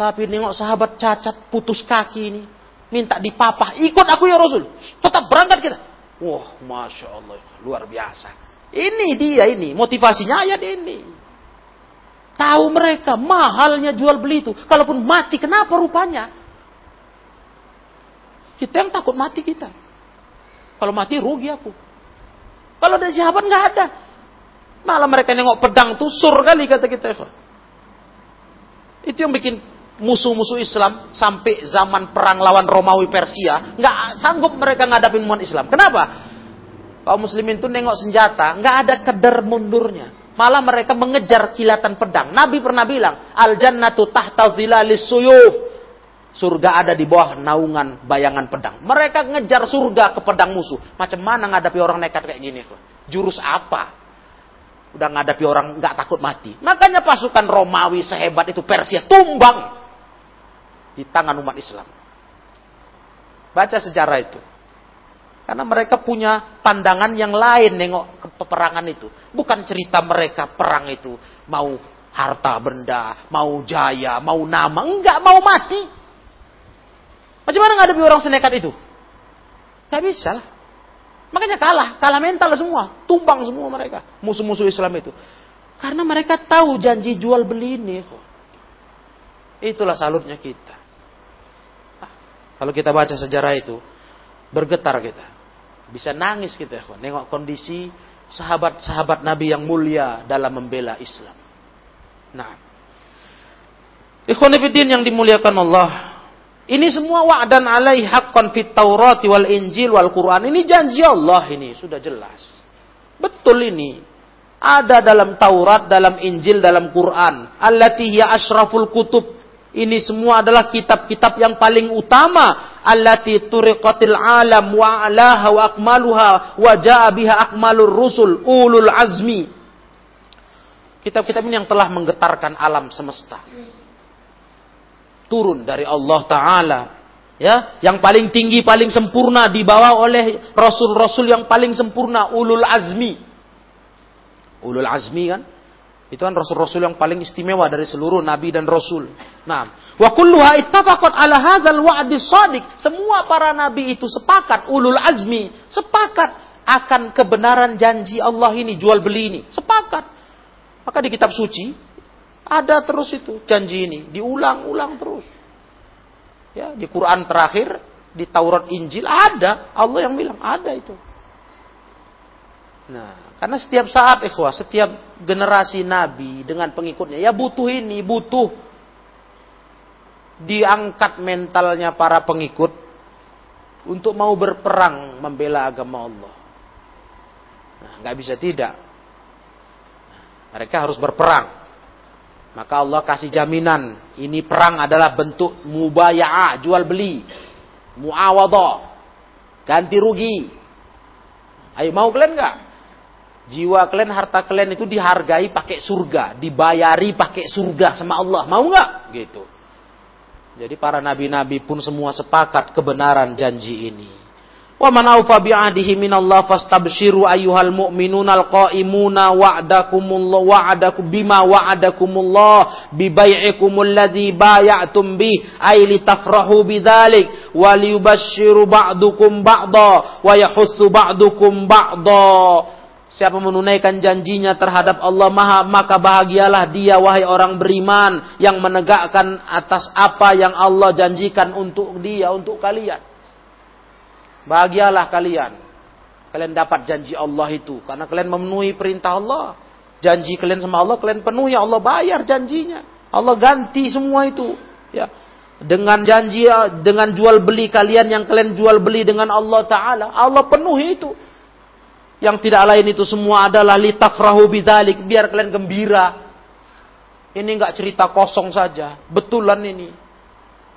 Tapi nengok sahabat cacat, putus kaki ini. Minta dipapah, ikut aku ya Rasul. Tetap berangkat kita. Wah, Masya Allah. Luar biasa. Ini dia ini, motivasinya ayat ini. Tahu mereka mahalnya jual beli itu. Kalaupun mati, kenapa rupanya? Kita yang takut mati kita. Kalau mati rugi aku. Kalau ada sahabat nggak ada. Malah mereka nengok pedang tuh sur kali kata kita. Itu yang bikin musuh-musuh Islam sampai zaman perang lawan Romawi Persia nggak sanggup mereka ngadapin umat Islam. Kenapa? Kaum muslimin tuh nengok senjata nggak ada keder mundurnya. Malah mereka mengejar kilatan pedang. Nabi pernah bilang, al jannatu tahta zilalis suyuf. Surga ada di bawah naungan bayangan pedang. Mereka ngejar surga ke pedang musuh. Macam mana ngadapi orang nekat kayak gini? Jurus apa? Udah ngadapi orang nggak takut mati. Makanya pasukan Romawi sehebat itu Persia tumbang di tangan umat Islam. Baca sejarah itu. Karena mereka punya pandangan yang lain nengok peperangan itu. Bukan cerita mereka perang itu mau harta benda, mau jaya, mau nama. Enggak, mau mati. Macam mana ngadepi orang senekat itu? Gak bisa lah. Makanya kalah, kalah mental semua. Tumbang semua mereka. Musuh-musuh Islam itu. Karena mereka tahu janji jual beli ini. Itulah salutnya kita. Nah, kalau kita baca sejarah itu, bergetar kita. Bisa nangis kita ya, nengok kondisi sahabat-sahabat Nabi yang mulia dalam membela Islam. Nah, Ikhwanifidin yang dimuliakan Allah. Ini semua wa'dan alaih haqqan fit Taurat wal Injil wal Quran. Ini janji Allah ini, sudah jelas. Betul ini. Ada dalam Taurat, dalam Injil, dalam Quran. Allati hiya kutub. Ini semua adalah kitab-kitab yang paling utama allati turiqatil alam wa alaha wa akmaluha wa jaa biha akmalur rusul ulul azmi. Kitab-kitab ini yang telah menggetarkan alam semesta. Turun dari Allah taala ya, yang paling tinggi, paling sempurna dibawa oleh rasul-rasul yang paling sempurna ulul azmi. Ulul azmi kan? Itu kan rasul-rasul yang paling istimewa dari seluruh nabi dan rasul. Nah, wa kulluha ittafaqat ala hadzal wa'di shadiq. Semua para nabi itu sepakat ulul azmi, sepakat akan kebenaran janji Allah ini jual beli ini. Sepakat. Maka di kitab suci ada terus itu janji ini, diulang-ulang terus. Ya, di Quran terakhir, di Taurat Injil ada, Allah yang bilang ada itu. Nah, karena setiap saat ikhwah, setiap generasi nabi dengan pengikutnya ya butuh ini, butuh diangkat mentalnya para pengikut untuk mau berperang membela agama Allah. Nah, nggak bisa tidak. Mereka harus berperang. Maka Allah kasih jaminan, ini perang adalah bentuk mubaya'ah, jual beli, muawadah, ganti rugi. Ayo mau kalian nggak? Jiwa kalian, harta kalian itu dihargai pakai surga, dibayari pakai surga sama Allah. Mau nggak? Gitu. Jadi para nabi-nabi pun semua sepakat kebenaran janji ini. Wa man awfa bi'ahdihi minallah fastabshiru ayyuhal mu'minuna alqa'imuna wa'adakumullah wa'adakum bima wa'adakumullah bi bai'ikumul ladzi bay'atum bi ay litafrahu bidzalik wa liyubashshiru ba'dukum ba'dha wa yahussu ba'dukum ba'dha Siapa menunaikan janjinya terhadap Allah Maha, maka bahagialah dia wahai orang beriman yang menegakkan atas apa yang Allah janjikan untuk dia, untuk kalian. Bahagialah kalian. Kalian dapat janji Allah itu karena kalian memenuhi perintah Allah. Janji kalian sama Allah kalian penuhi, Allah bayar janjinya. Allah ganti semua itu, ya. Dengan janji dengan jual beli kalian yang kalian jual beli dengan Allah taala, Allah penuhi itu. Yang tidak lain itu semua adalah litafrahu bidzalik, biar kalian gembira. Ini enggak cerita kosong saja, betulan ini.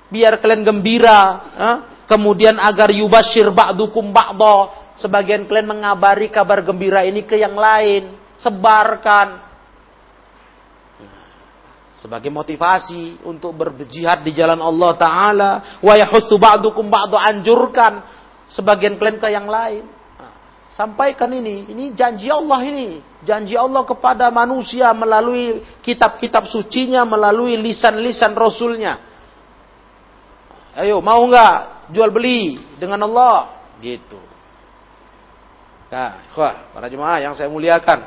Biar kalian gembira, eh? kemudian agar yubashir ba'dukum ba'do, sebagian kalian mengabari kabar gembira ini ke yang lain, sebarkan. Sebagai motivasi untuk berjihad di jalan Allah Ta'ala. Wa yahussu ba'dukum ba'do anjurkan. Sebagian kalian ke yang lain. Sampaikan ini, ini janji Allah ini. Janji Allah kepada manusia melalui kitab-kitab sucinya, melalui lisan-lisan Rasulnya. Ayo, mau nggak jual beli dengan Allah? Gitu. Nah, para jemaah yang saya muliakan.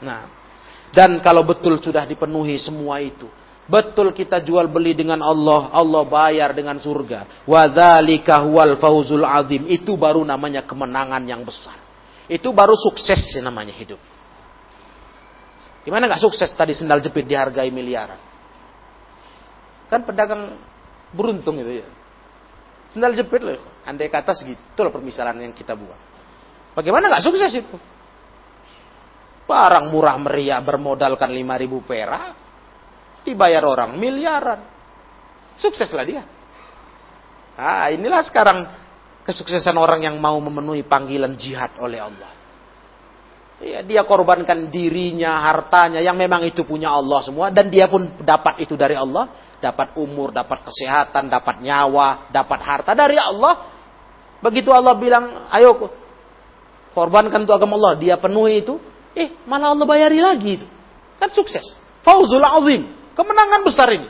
Nah, dan kalau betul sudah dipenuhi semua itu, betul kita jual beli dengan Allah, Allah bayar dengan surga. Wadzalika huwal fauzul azim. Itu baru namanya kemenangan yang besar. Itu baru sukses namanya hidup. Gimana nggak sukses tadi sendal jepit dihargai miliaran? Kan pedagang beruntung itu ya. Sendal jepit loh. Andai kata segitu loh permisalan yang kita buat. Bagaimana nggak sukses itu? Barang murah meriah bermodalkan 5000 perak dibayar orang miliaran. Sukseslah dia. Ah, inilah sekarang kesuksesan orang yang mau memenuhi panggilan jihad oleh Allah. Ya, dia korbankan dirinya, hartanya yang memang itu punya Allah semua dan dia pun dapat itu dari Allah, dapat umur, dapat kesehatan, dapat nyawa, dapat harta dari Allah. Begitu Allah bilang, "Ayo korbankan untuk agama Allah," dia penuhi itu, eh malah Allah bayari lagi itu. Kan sukses. Fauzul azim, kemenangan besar ini.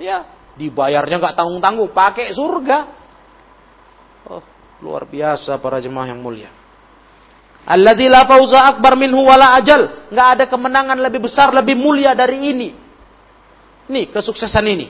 Ya, dibayarnya nggak tanggung-tanggung, pakai surga. Oh, luar biasa para jemaah yang mulia. Alladzi la fauza akbar minhu wala ajal. Enggak ada kemenangan lebih besar, lebih mulia dari ini. Nih, kesuksesan ini.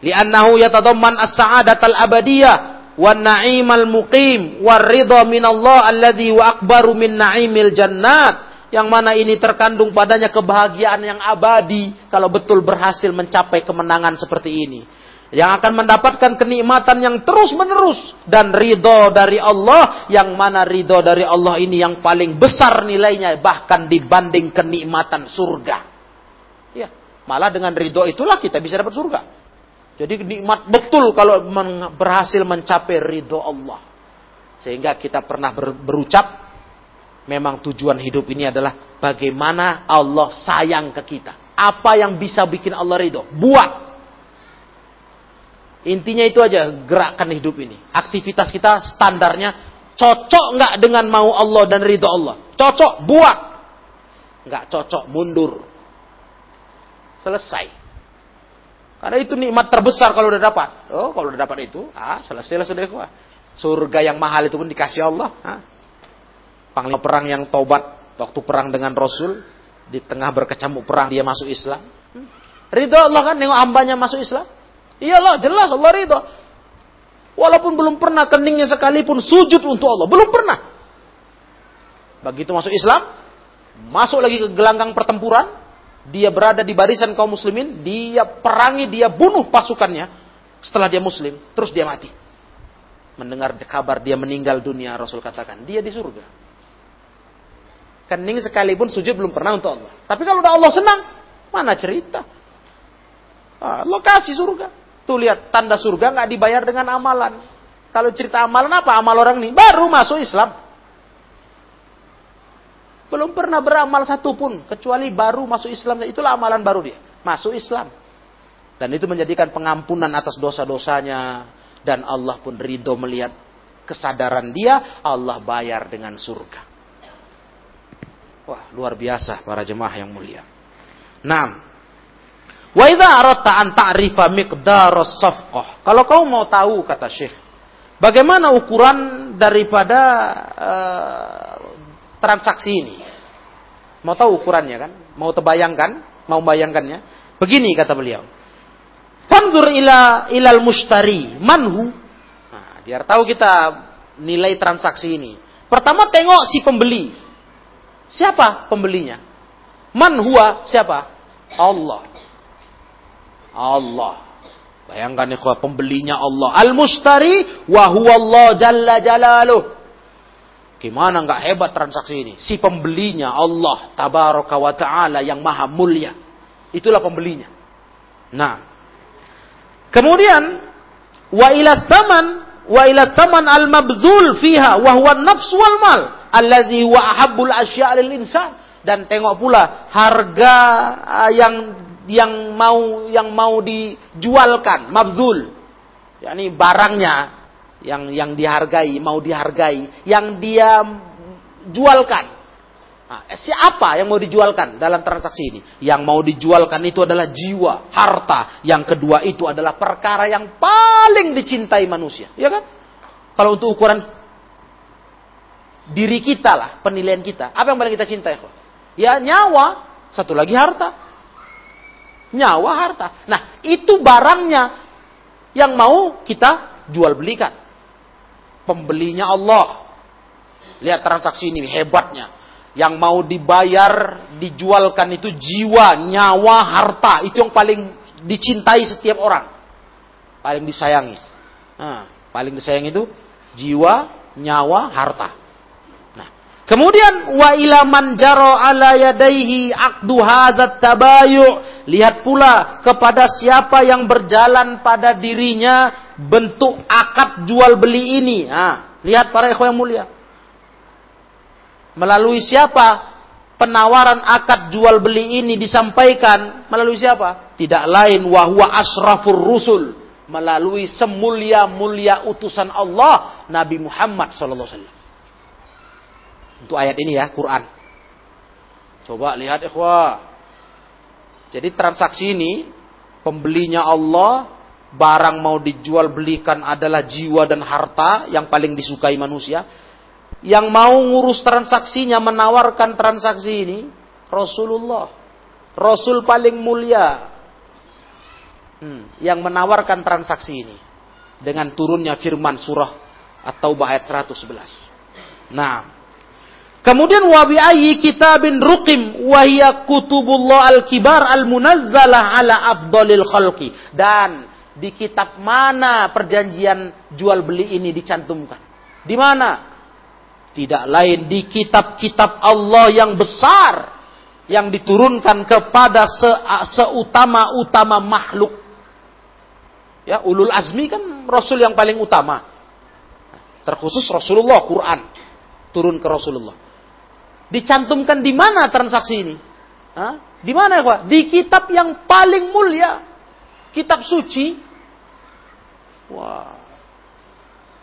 Li'annahu yatadamman as-sa'adatal abadiyah wan na'imal muqim war ridha minallah alladzi wa akbaru min na'imil jannat. Yang mana ini terkandung padanya kebahagiaan yang abadi kalau betul berhasil mencapai kemenangan seperti ini. Yang akan mendapatkan kenikmatan yang terus menerus dan ridho dari Allah. Yang mana ridho dari Allah ini yang paling besar nilainya bahkan dibanding kenikmatan surga. Ya malah dengan ridho itulah kita bisa dapat surga. Jadi nikmat betul kalau berhasil mencapai ridho Allah. Sehingga kita pernah ber berucap memang tujuan hidup ini adalah bagaimana Allah sayang ke kita apa yang bisa bikin Allah ridho buat Intinya itu aja gerakan hidup ini. Aktivitas kita standarnya cocok nggak dengan mau Allah dan ridho Allah. Cocok, buat. Nggak cocok, mundur. Selesai. Karena itu nikmat terbesar kalau udah dapat. Oh, kalau udah dapat itu, ah selesai lah sudah Surga yang mahal itu pun dikasih Allah. Ah. Panglima perang yang tobat waktu perang dengan Rasul di tengah berkecamuk perang dia masuk Islam. Hmm. Ridho Allah kan nengok hambanya masuk Islam. Iyalah, jelas Allah ridho. Walaupun belum pernah keningnya sekalipun sujud untuk Allah. Belum pernah. Begitu masuk Islam, masuk lagi ke gelanggang pertempuran, dia berada di barisan kaum muslimin, dia perangi, dia bunuh pasukannya. Setelah dia muslim, terus dia mati. Mendengar kabar dia meninggal dunia, Rasul katakan, dia di surga. Kening sekalipun sujud belum pernah untuk Allah. Tapi kalau udah Allah senang, mana cerita? Ah, lokasi surga. Tuh lihat tanda surga nggak dibayar dengan amalan. Kalau cerita amalan apa? Amal orang ini baru masuk Islam. Belum pernah beramal satupun kecuali baru masuk Islam. Itulah amalan baru dia. Masuk Islam. Dan itu menjadikan pengampunan atas dosa-dosanya. Dan Allah pun ridho melihat kesadaran dia. Allah bayar dengan surga. Wah luar biasa para jemaah yang mulia. Nah, Wa idza aradta an ta'rifa miqdaras safqah. Kalau kau mau tahu kata Syekh, bagaimana ukuran daripada uh, transaksi ini? Mau tahu ukurannya kan? Mau terbayangkan? Mau bayangkannya? Begini kata beliau. Fanzur ila ilal mustari manhu. Nah, biar tahu kita nilai transaksi ini. Pertama tengok si pembeli. Siapa pembelinya? Man huwa siapa? Allah. Allah. Bayangkan ikhwah pembelinya Allah. Al-mustari wa huwa Allah jalla jalaluh. Gimana nggak hebat transaksi ini? Si pembelinya Allah tabaraka wa taala yang maha mulia. Itulah pembelinya. Nah. Kemudian wa ila taman wa ila taman al-mabzul fiha wa huwa nafs wal mal alladhi wa ahabbul asya' insan dan tengok pula harga yang yang mau yang mau dijualkan, mabzul. yakni barangnya yang yang dihargai, mau dihargai, yang dia jualkan. Nah, siapa yang mau dijualkan dalam transaksi ini? Yang mau dijualkan itu adalah jiwa, harta. Yang kedua itu adalah perkara yang paling dicintai manusia. Ya kan? Kalau untuk ukuran diri kita lah, penilaian kita. Apa yang paling kita cintai? Ya nyawa, satu lagi harta nyawa harta. Nah, itu barangnya yang mau kita jual belikan. Pembelinya Allah. Lihat transaksi ini hebatnya. Yang mau dibayar, dijualkan itu jiwa, nyawa, harta. Itu yang paling dicintai setiap orang. Paling disayangi. Nah, paling disayangi itu jiwa, nyawa, harta. Kemudian wa ila man jaro ala yadaihi aqdu hadzat tabayu. Lihat pula kepada siapa yang berjalan pada dirinya bentuk akad jual beli ini. Nah, lihat para ikhwan yang mulia. Melalui siapa penawaran akad jual beli ini disampaikan? Melalui siapa? Tidak lain wahwa asrafur rusul. Melalui semulia-mulia utusan Allah Nabi Muhammad sallallahu alaihi wasallam. Untuk ayat ini ya, Quran. Coba lihat ikhwah. Jadi transaksi ini, pembelinya Allah, barang mau dijual belikan adalah jiwa dan harta yang paling disukai manusia. Yang mau ngurus transaksinya, menawarkan transaksi ini, Rasulullah. Rasul paling mulia. Hmm, yang menawarkan transaksi ini. Dengan turunnya firman surah atau ayat 111. Nah, Kemudian wa bi ayyi kitabin ruqim wa hiya kutubullah al-kibar al-munazzalah ala afdalil khalqi. Dan di kitab mana perjanjian jual beli ini dicantumkan? Di mana? Tidak lain di kitab-kitab Allah yang besar yang diturunkan kepada se seutama-utama makhluk. Ya, ulul azmi kan rasul yang paling utama. Terkhusus Rasulullah Quran turun ke Rasulullah. Dicantumkan di mana transaksi ini? Hah? Di mana ya, Di kitab yang paling mulia. Kitab suci. Wah.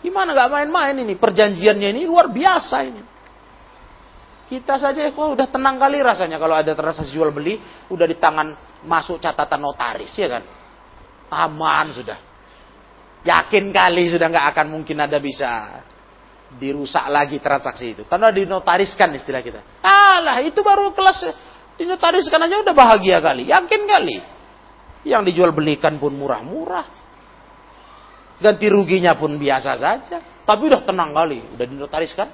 Gimana gak main-main ini? Perjanjiannya ini luar biasa ini. Kita saja kok udah tenang kali rasanya kalau ada transaksi jual beli, udah di tangan masuk catatan notaris ya kan. Aman sudah. Yakin kali sudah nggak akan mungkin ada bisa dirusak lagi transaksi itu. Karena dinotariskan istilah kita. Alah, itu baru kelas dinotariskan aja udah bahagia kali. Yakin kali. Yang dijual belikan pun murah-murah. Ganti ruginya pun biasa saja. Tapi udah tenang kali. Udah dinotariskan.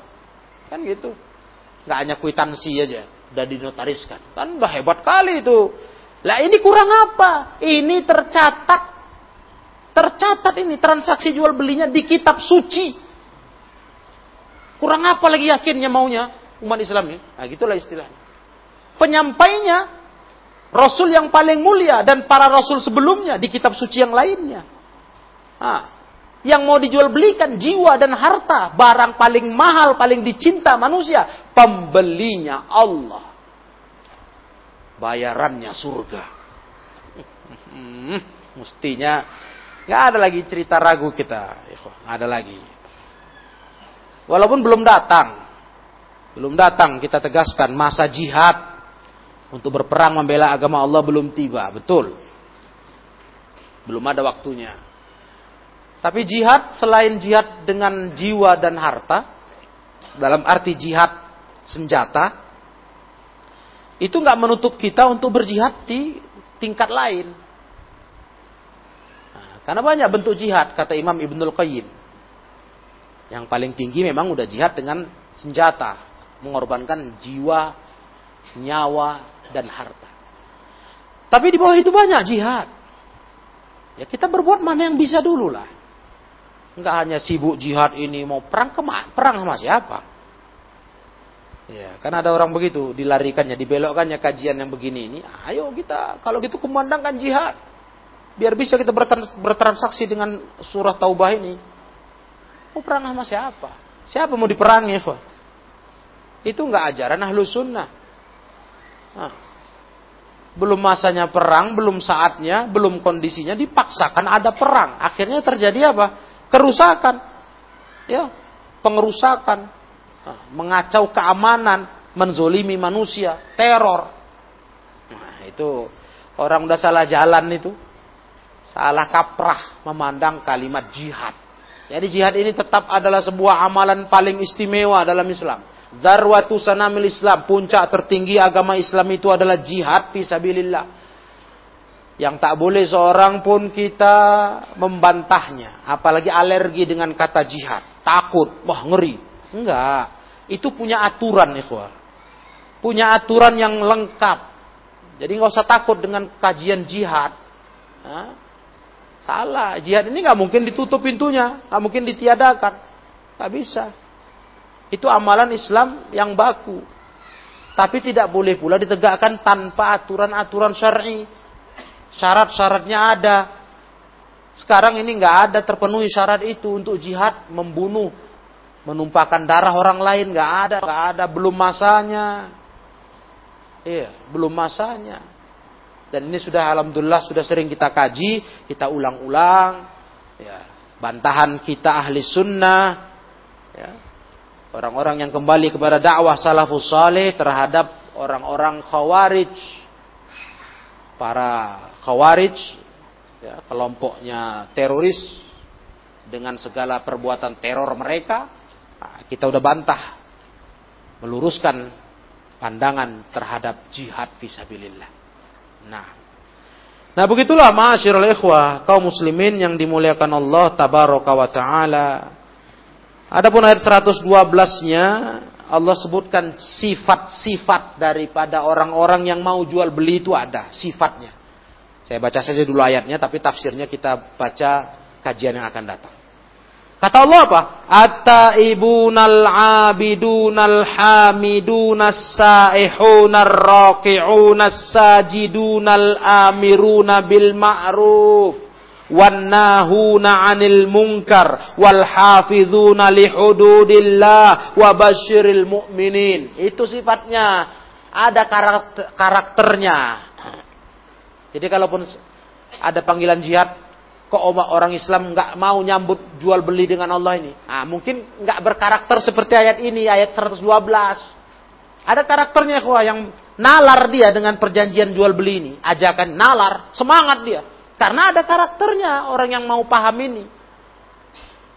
Kan gitu. Nggak hanya kuitansi aja. Udah dinotariskan. Kan hebat kali itu. Lah ini kurang apa? Ini tercatat. Tercatat ini transaksi jual belinya di kitab suci. Kurang apa lagi yakinnya maunya umat Islam ini? Nah, gitulah istilahnya. Penyampainya Rasul yang paling mulia dan para Rasul sebelumnya di kitab suci yang lainnya. Nah, yang mau dijual belikan jiwa dan harta, barang paling mahal, paling dicinta manusia, pembelinya Allah. Bayarannya surga. Hmm, mestinya nggak ada lagi cerita ragu kita, nggak ada lagi. Walaupun belum datang. Belum datang kita tegaskan masa jihad untuk berperang membela agama Allah belum tiba, betul. Belum ada waktunya. Tapi jihad selain jihad dengan jiwa dan harta, dalam arti jihad senjata, itu nggak menutup kita untuk berjihad di tingkat lain. Nah, karena banyak bentuk jihad, kata Imam Ibnul Qayyim. Yang paling tinggi memang udah jihad dengan senjata, mengorbankan jiwa, nyawa, dan harta. Tapi di bawah itu banyak jihad. Ya kita berbuat mana yang bisa dulu lah. Enggak hanya sibuk jihad ini mau perang ke perang sama siapa? Ya, kan ada orang begitu dilarikannya, dibelokkannya kajian yang begini ini. Ayo kita kalau gitu kumandangkan jihad. Biar bisa kita bertransaksi dengan surah Taubah ini. Mau perang sama siapa? Siapa mau diperangi? Kok? Itu nggak ajaran ahlu sunnah. Nah, belum masanya perang, belum saatnya, belum kondisinya, dipaksakan ada perang. Akhirnya terjadi apa? Kerusakan. Ya, pengerusakan. Nah, mengacau keamanan, menzolimi manusia, teror. Nah, itu orang udah salah jalan itu. Salah kaprah memandang kalimat jihad. Jadi jihad ini tetap adalah sebuah amalan paling istimewa dalam Islam. Darwatu sanamil Islam, puncak tertinggi agama Islam itu adalah jihad fisabilillah. Yang tak boleh seorang pun kita membantahnya, apalagi alergi dengan kata jihad, takut, wah ngeri. Enggak, itu punya aturan ikhwah. Punya aturan yang lengkap. Jadi nggak usah takut dengan kajian jihad. Salah. Jihad ini nggak mungkin ditutup pintunya, nggak mungkin ditiadakan, nggak bisa. Itu amalan Islam yang baku. Tapi tidak boleh pula ditegakkan tanpa aturan-aturan syar'i. Syarat-syaratnya ada. Sekarang ini nggak ada terpenuhi syarat itu untuk jihad membunuh, menumpahkan darah orang lain nggak ada, nggak ada, belum masanya. Iya, belum masanya. Dan ini sudah alhamdulillah sudah sering kita kaji, kita ulang-ulang. Ya, bantahan kita ahli sunnah. Ya, orang-orang yang kembali kepada dakwah salafus saleh terhadap orang-orang khawarij. Para khawarij, ya, kelompoknya teroris dengan segala perbuatan teror mereka, nah, kita udah bantah, meluruskan pandangan terhadap jihad visabilillah. Nah, nah begitulah ma'asyiral ikhwah kaum muslimin yang dimuliakan Allah tabaraka wa taala. Adapun ayat 112-nya Allah sebutkan sifat-sifat daripada orang-orang yang mau jual beli itu ada sifatnya. Saya baca saja dulu ayatnya tapi tafsirnya kita baca kajian yang akan datang. Kata Allah apa? At-taibunal abidunal hamidunas saihunar raqi'unas sajidunal amiruna bil ma'ruf wan 'anil munkar wal hafizuna li hududillah wa basyiril mu'minin. Itu sifatnya. Ada karakter, karakternya. Jadi kalaupun ada panggilan jihad kok orang Islam nggak mau nyambut jual beli dengan Allah ini? Ah, mungkin nggak berkarakter seperti ayat ini, ayat 112. Ada karakternya kok yang nalar dia dengan perjanjian jual beli ini, ajakan nalar, semangat dia. Karena ada karakternya orang yang mau paham ini.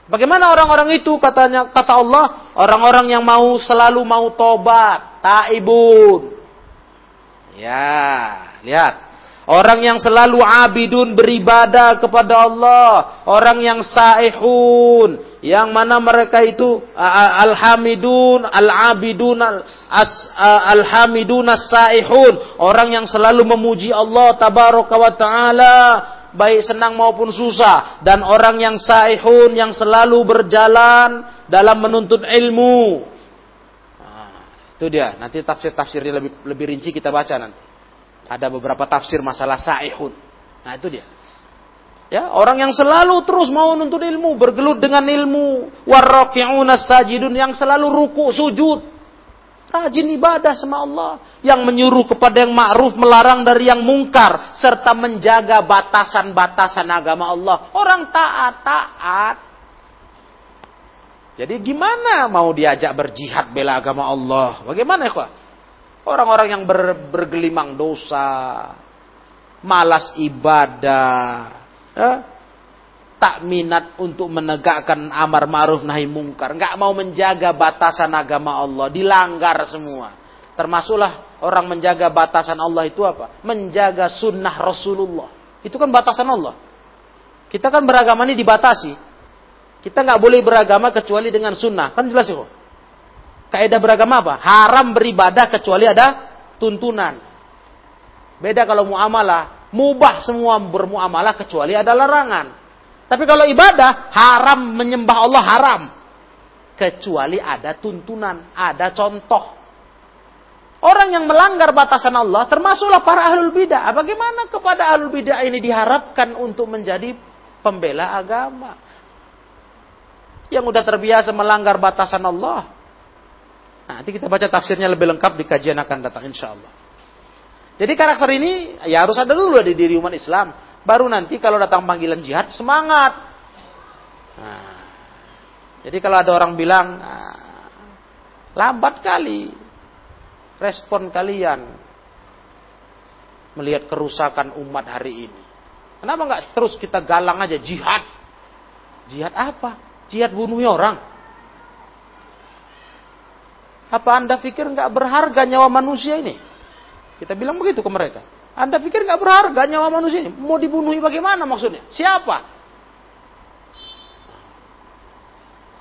Bagaimana orang-orang itu katanya kata Allah, orang-orang yang mau selalu mau tobat, taibun. Ya, lihat Orang yang selalu abidun beribadah kepada Allah. Orang yang saihun. Yang mana mereka itu alhamidun, al-abidun, al-hamidun, as-saihun. Orang yang selalu memuji Allah tabaraka wa ta'ala. Baik senang maupun susah. Dan orang yang saihun, yang selalu berjalan dalam menuntut ilmu. Nah, itu dia. Nanti tafsir-tafsirnya lebih, lebih rinci kita baca nanti. Ada beberapa tafsir masalah sa'ihun. Nah itu dia. Ya, orang yang selalu terus mau nuntut ilmu, bergelut dengan ilmu, warraqi'una sajidun yang selalu ruku sujud. Rajin ibadah sama Allah, yang menyuruh kepada yang ma'ruf, melarang dari yang mungkar, serta menjaga batasan-batasan agama Allah. Orang taat, taat. Jadi gimana mau diajak berjihad bela agama Allah? Bagaimana ya, Orang-orang yang ber, bergelimang dosa, malas ibadah, ya, tak minat untuk menegakkan amar ma'ruf nahi mungkar, nggak mau menjaga batasan agama Allah, dilanggar semua. Termasuklah orang menjaga batasan Allah itu apa? Menjaga sunnah Rasulullah. Itu kan batasan Allah. Kita kan beragama ini dibatasi. Kita nggak boleh beragama kecuali dengan sunnah. Kan jelas itu. Kaidah beragama apa? Haram beribadah kecuali ada tuntunan. Beda kalau muamalah, mubah semua bermuamalah kecuali ada larangan. Tapi kalau ibadah, haram menyembah Allah haram. Kecuali ada tuntunan, ada contoh. Orang yang melanggar batasan Allah termasuklah para ahlul bidah. Bagaimana kepada ahlul bidah ini diharapkan untuk menjadi pembela agama? Yang sudah terbiasa melanggar batasan Allah, Nah, nanti kita baca tafsirnya lebih lengkap di kajian akan datang insya Allah. Jadi karakter ini ya harus ada dulu di diri umat Islam. Baru nanti kalau datang panggilan jihad semangat. Nah, jadi kalau ada orang bilang nah, lambat kali respon kalian melihat kerusakan umat hari ini. Kenapa nggak terus kita galang aja jihad? Jihad apa? Jihad bunuh orang. Apa anda pikir nggak berharga nyawa manusia ini? Kita bilang begitu ke mereka. Anda pikir nggak berharga nyawa manusia ini? Mau dibunuhi bagaimana maksudnya? Siapa?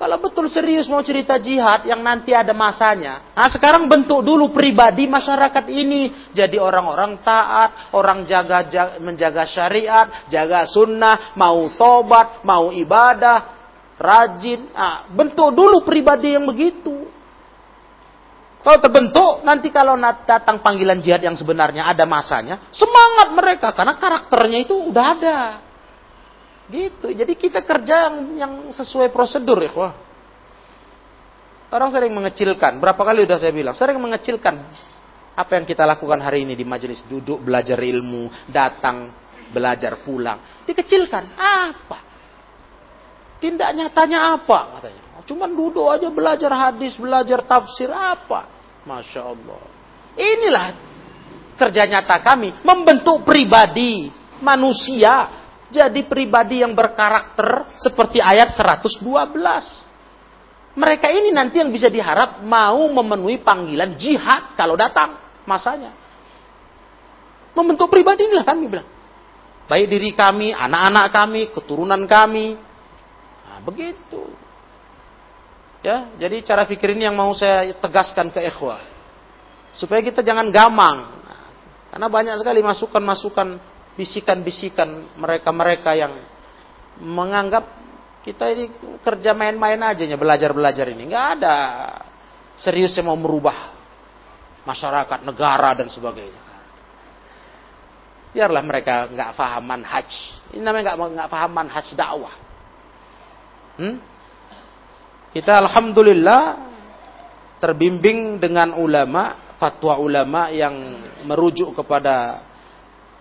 Kalau betul serius mau cerita jihad yang nanti ada masanya. Nah sekarang bentuk dulu pribadi masyarakat ini. Jadi orang-orang taat, orang jaga, jaga menjaga syariat, jaga sunnah, mau tobat, mau ibadah, rajin. Nah, bentuk dulu pribadi yang begitu. Kalau terbentuk, nanti kalau datang panggilan jihad yang sebenarnya ada masanya, semangat mereka karena karakternya itu udah ada. Gitu. Jadi kita kerja yang, yang sesuai prosedur ya, wah. Orang sering mengecilkan. Berapa kali udah saya bilang, sering mengecilkan apa yang kita lakukan hari ini di majelis duduk belajar ilmu, datang belajar pulang. Dikecilkan. Apa? Tindak nyatanya apa katanya? Cuman duduk aja belajar hadis, belajar tafsir apa? Masya Allah. Inilah kerja nyata kami. Membentuk pribadi manusia. Jadi pribadi yang berkarakter seperti ayat 112. Mereka ini nanti yang bisa diharap mau memenuhi panggilan jihad kalau datang masanya. Membentuk pribadi inilah kami bilang. Baik diri kami, anak-anak kami, keturunan kami. Nah, begitu. Ya, jadi cara pikir ini yang mau saya tegaskan ke ikhwah. Supaya kita jangan gamang. Karena banyak sekali masukan-masukan, bisikan-bisikan mereka-mereka yang menganggap kita ini kerja main-main aja ya belajar-belajar ini. Nggak ada seriusnya mau merubah masyarakat, negara dan sebagainya. Biarlah mereka nggak paham manhaj. Ini namanya nggak nggak paham manhaj dakwah. Hmm? Kita alhamdulillah terbimbing dengan ulama, fatwa ulama yang merujuk kepada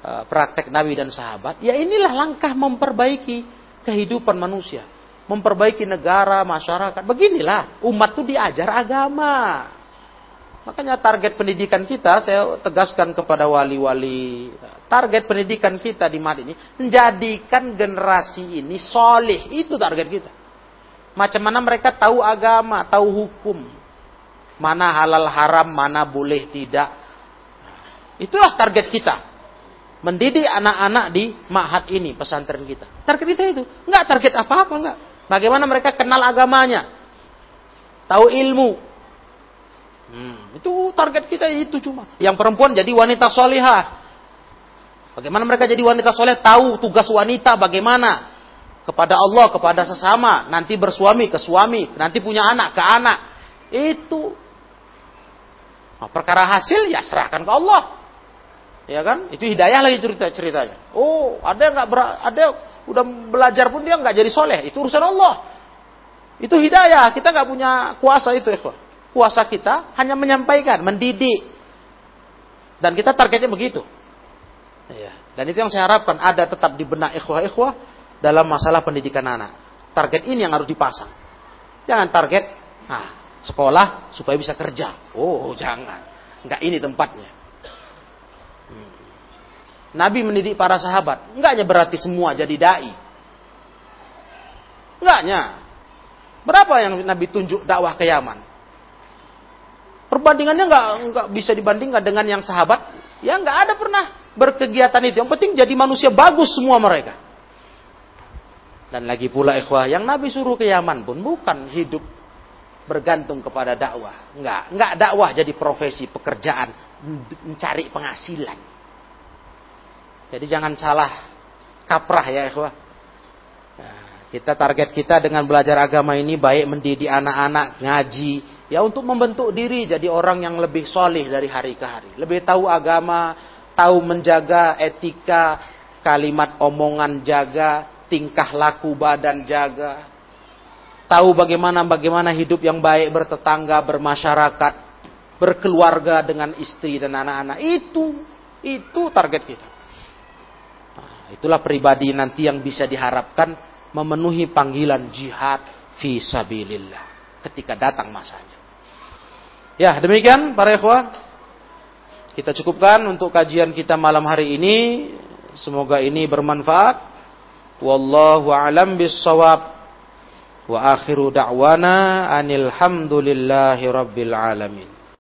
uh, praktek Nabi dan sahabat. Ya inilah langkah memperbaiki kehidupan manusia, memperbaiki negara, masyarakat. Beginilah umat itu diajar agama. Makanya target pendidikan kita, saya tegaskan kepada wali-wali, target pendidikan kita di Mad ini, menjadikan generasi ini solih. Itu target kita. Macam mana mereka tahu agama, tahu hukum. Mana halal haram, mana boleh tidak. Itulah target kita mendidik anak-anak di mahat ini pesantren kita. Target kita itu nggak target apa-apa nggak. Bagaimana mereka kenal agamanya, tahu ilmu. Hmm, itu target kita itu cuma. Yang perempuan jadi wanita solihah. Bagaimana mereka jadi wanita soleh tahu tugas wanita bagaimana kepada Allah, kepada sesama, nanti bersuami ke suami, nanti punya anak ke anak. Itu nah, perkara hasil ya serahkan ke Allah ya kan? Itu hidayah lagi cerita ceritanya. Oh, ada yang nggak ada udah belajar pun dia nggak jadi soleh. Itu urusan Allah. Itu hidayah. Kita nggak punya kuasa itu, ya. Kuasa kita hanya menyampaikan, mendidik. Dan kita targetnya begitu. Ya. Dan itu yang saya harapkan ada tetap di benak ikhwah-ikhwah dalam masalah pendidikan anak. Target ini yang harus dipasang. Jangan target, nah, sekolah supaya bisa kerja. Oh, jangan. Enggak ini tempatnya. Nabi mendidik para sahabat. Enggaknya berarti semua jadi dai. Enggaknya. Berapa yang Nabi tunjuk dakwah ke Yaman? Perbandingannya enggak, enggak bisa dibandingkan dengan yang sahabat. Ya enggak ada pernah berkegiatan itu. Yang penting jadi manusia bagus semua mereka. Dan lagi pula ikhwah, yang Nabi suruh ke Yaman pun bukan hidup bergantung kepada dakwah. Enggak, enggak dakwah jadi profesi, pekerjaan, mencari penghasilan. Jadi jangan salah kaprah ya ikhwah. Nah, kita target kita dengan belajar agama ini baik mendidik anak-anak ngaji ya untuk membentuk diri jadi orang yang lebih solih dari hari ke hari. Lebih tahu agama, tahu menjaga etika, kalimat omongan jaga, tingkah laku badan jaga. Tahu bagaimana bagaimana hidup yang baik bertetangga, bermasyarakat, berkeluarga dengan istri dan anak-anak. Itu itu target kita. Itulah pribadi nanti yang bisa diharapkan memenuhi panggilan jihad fi sabilillah ketika datang masanya. Ya, demikian para ikhwah. Kita cukupkan untuk kajian kita malam hari ini. Semoga ini bermanfaat. Wallahu alam bissawab. Wa akhiru da'wana anil hamdulillahi rabbil alamin.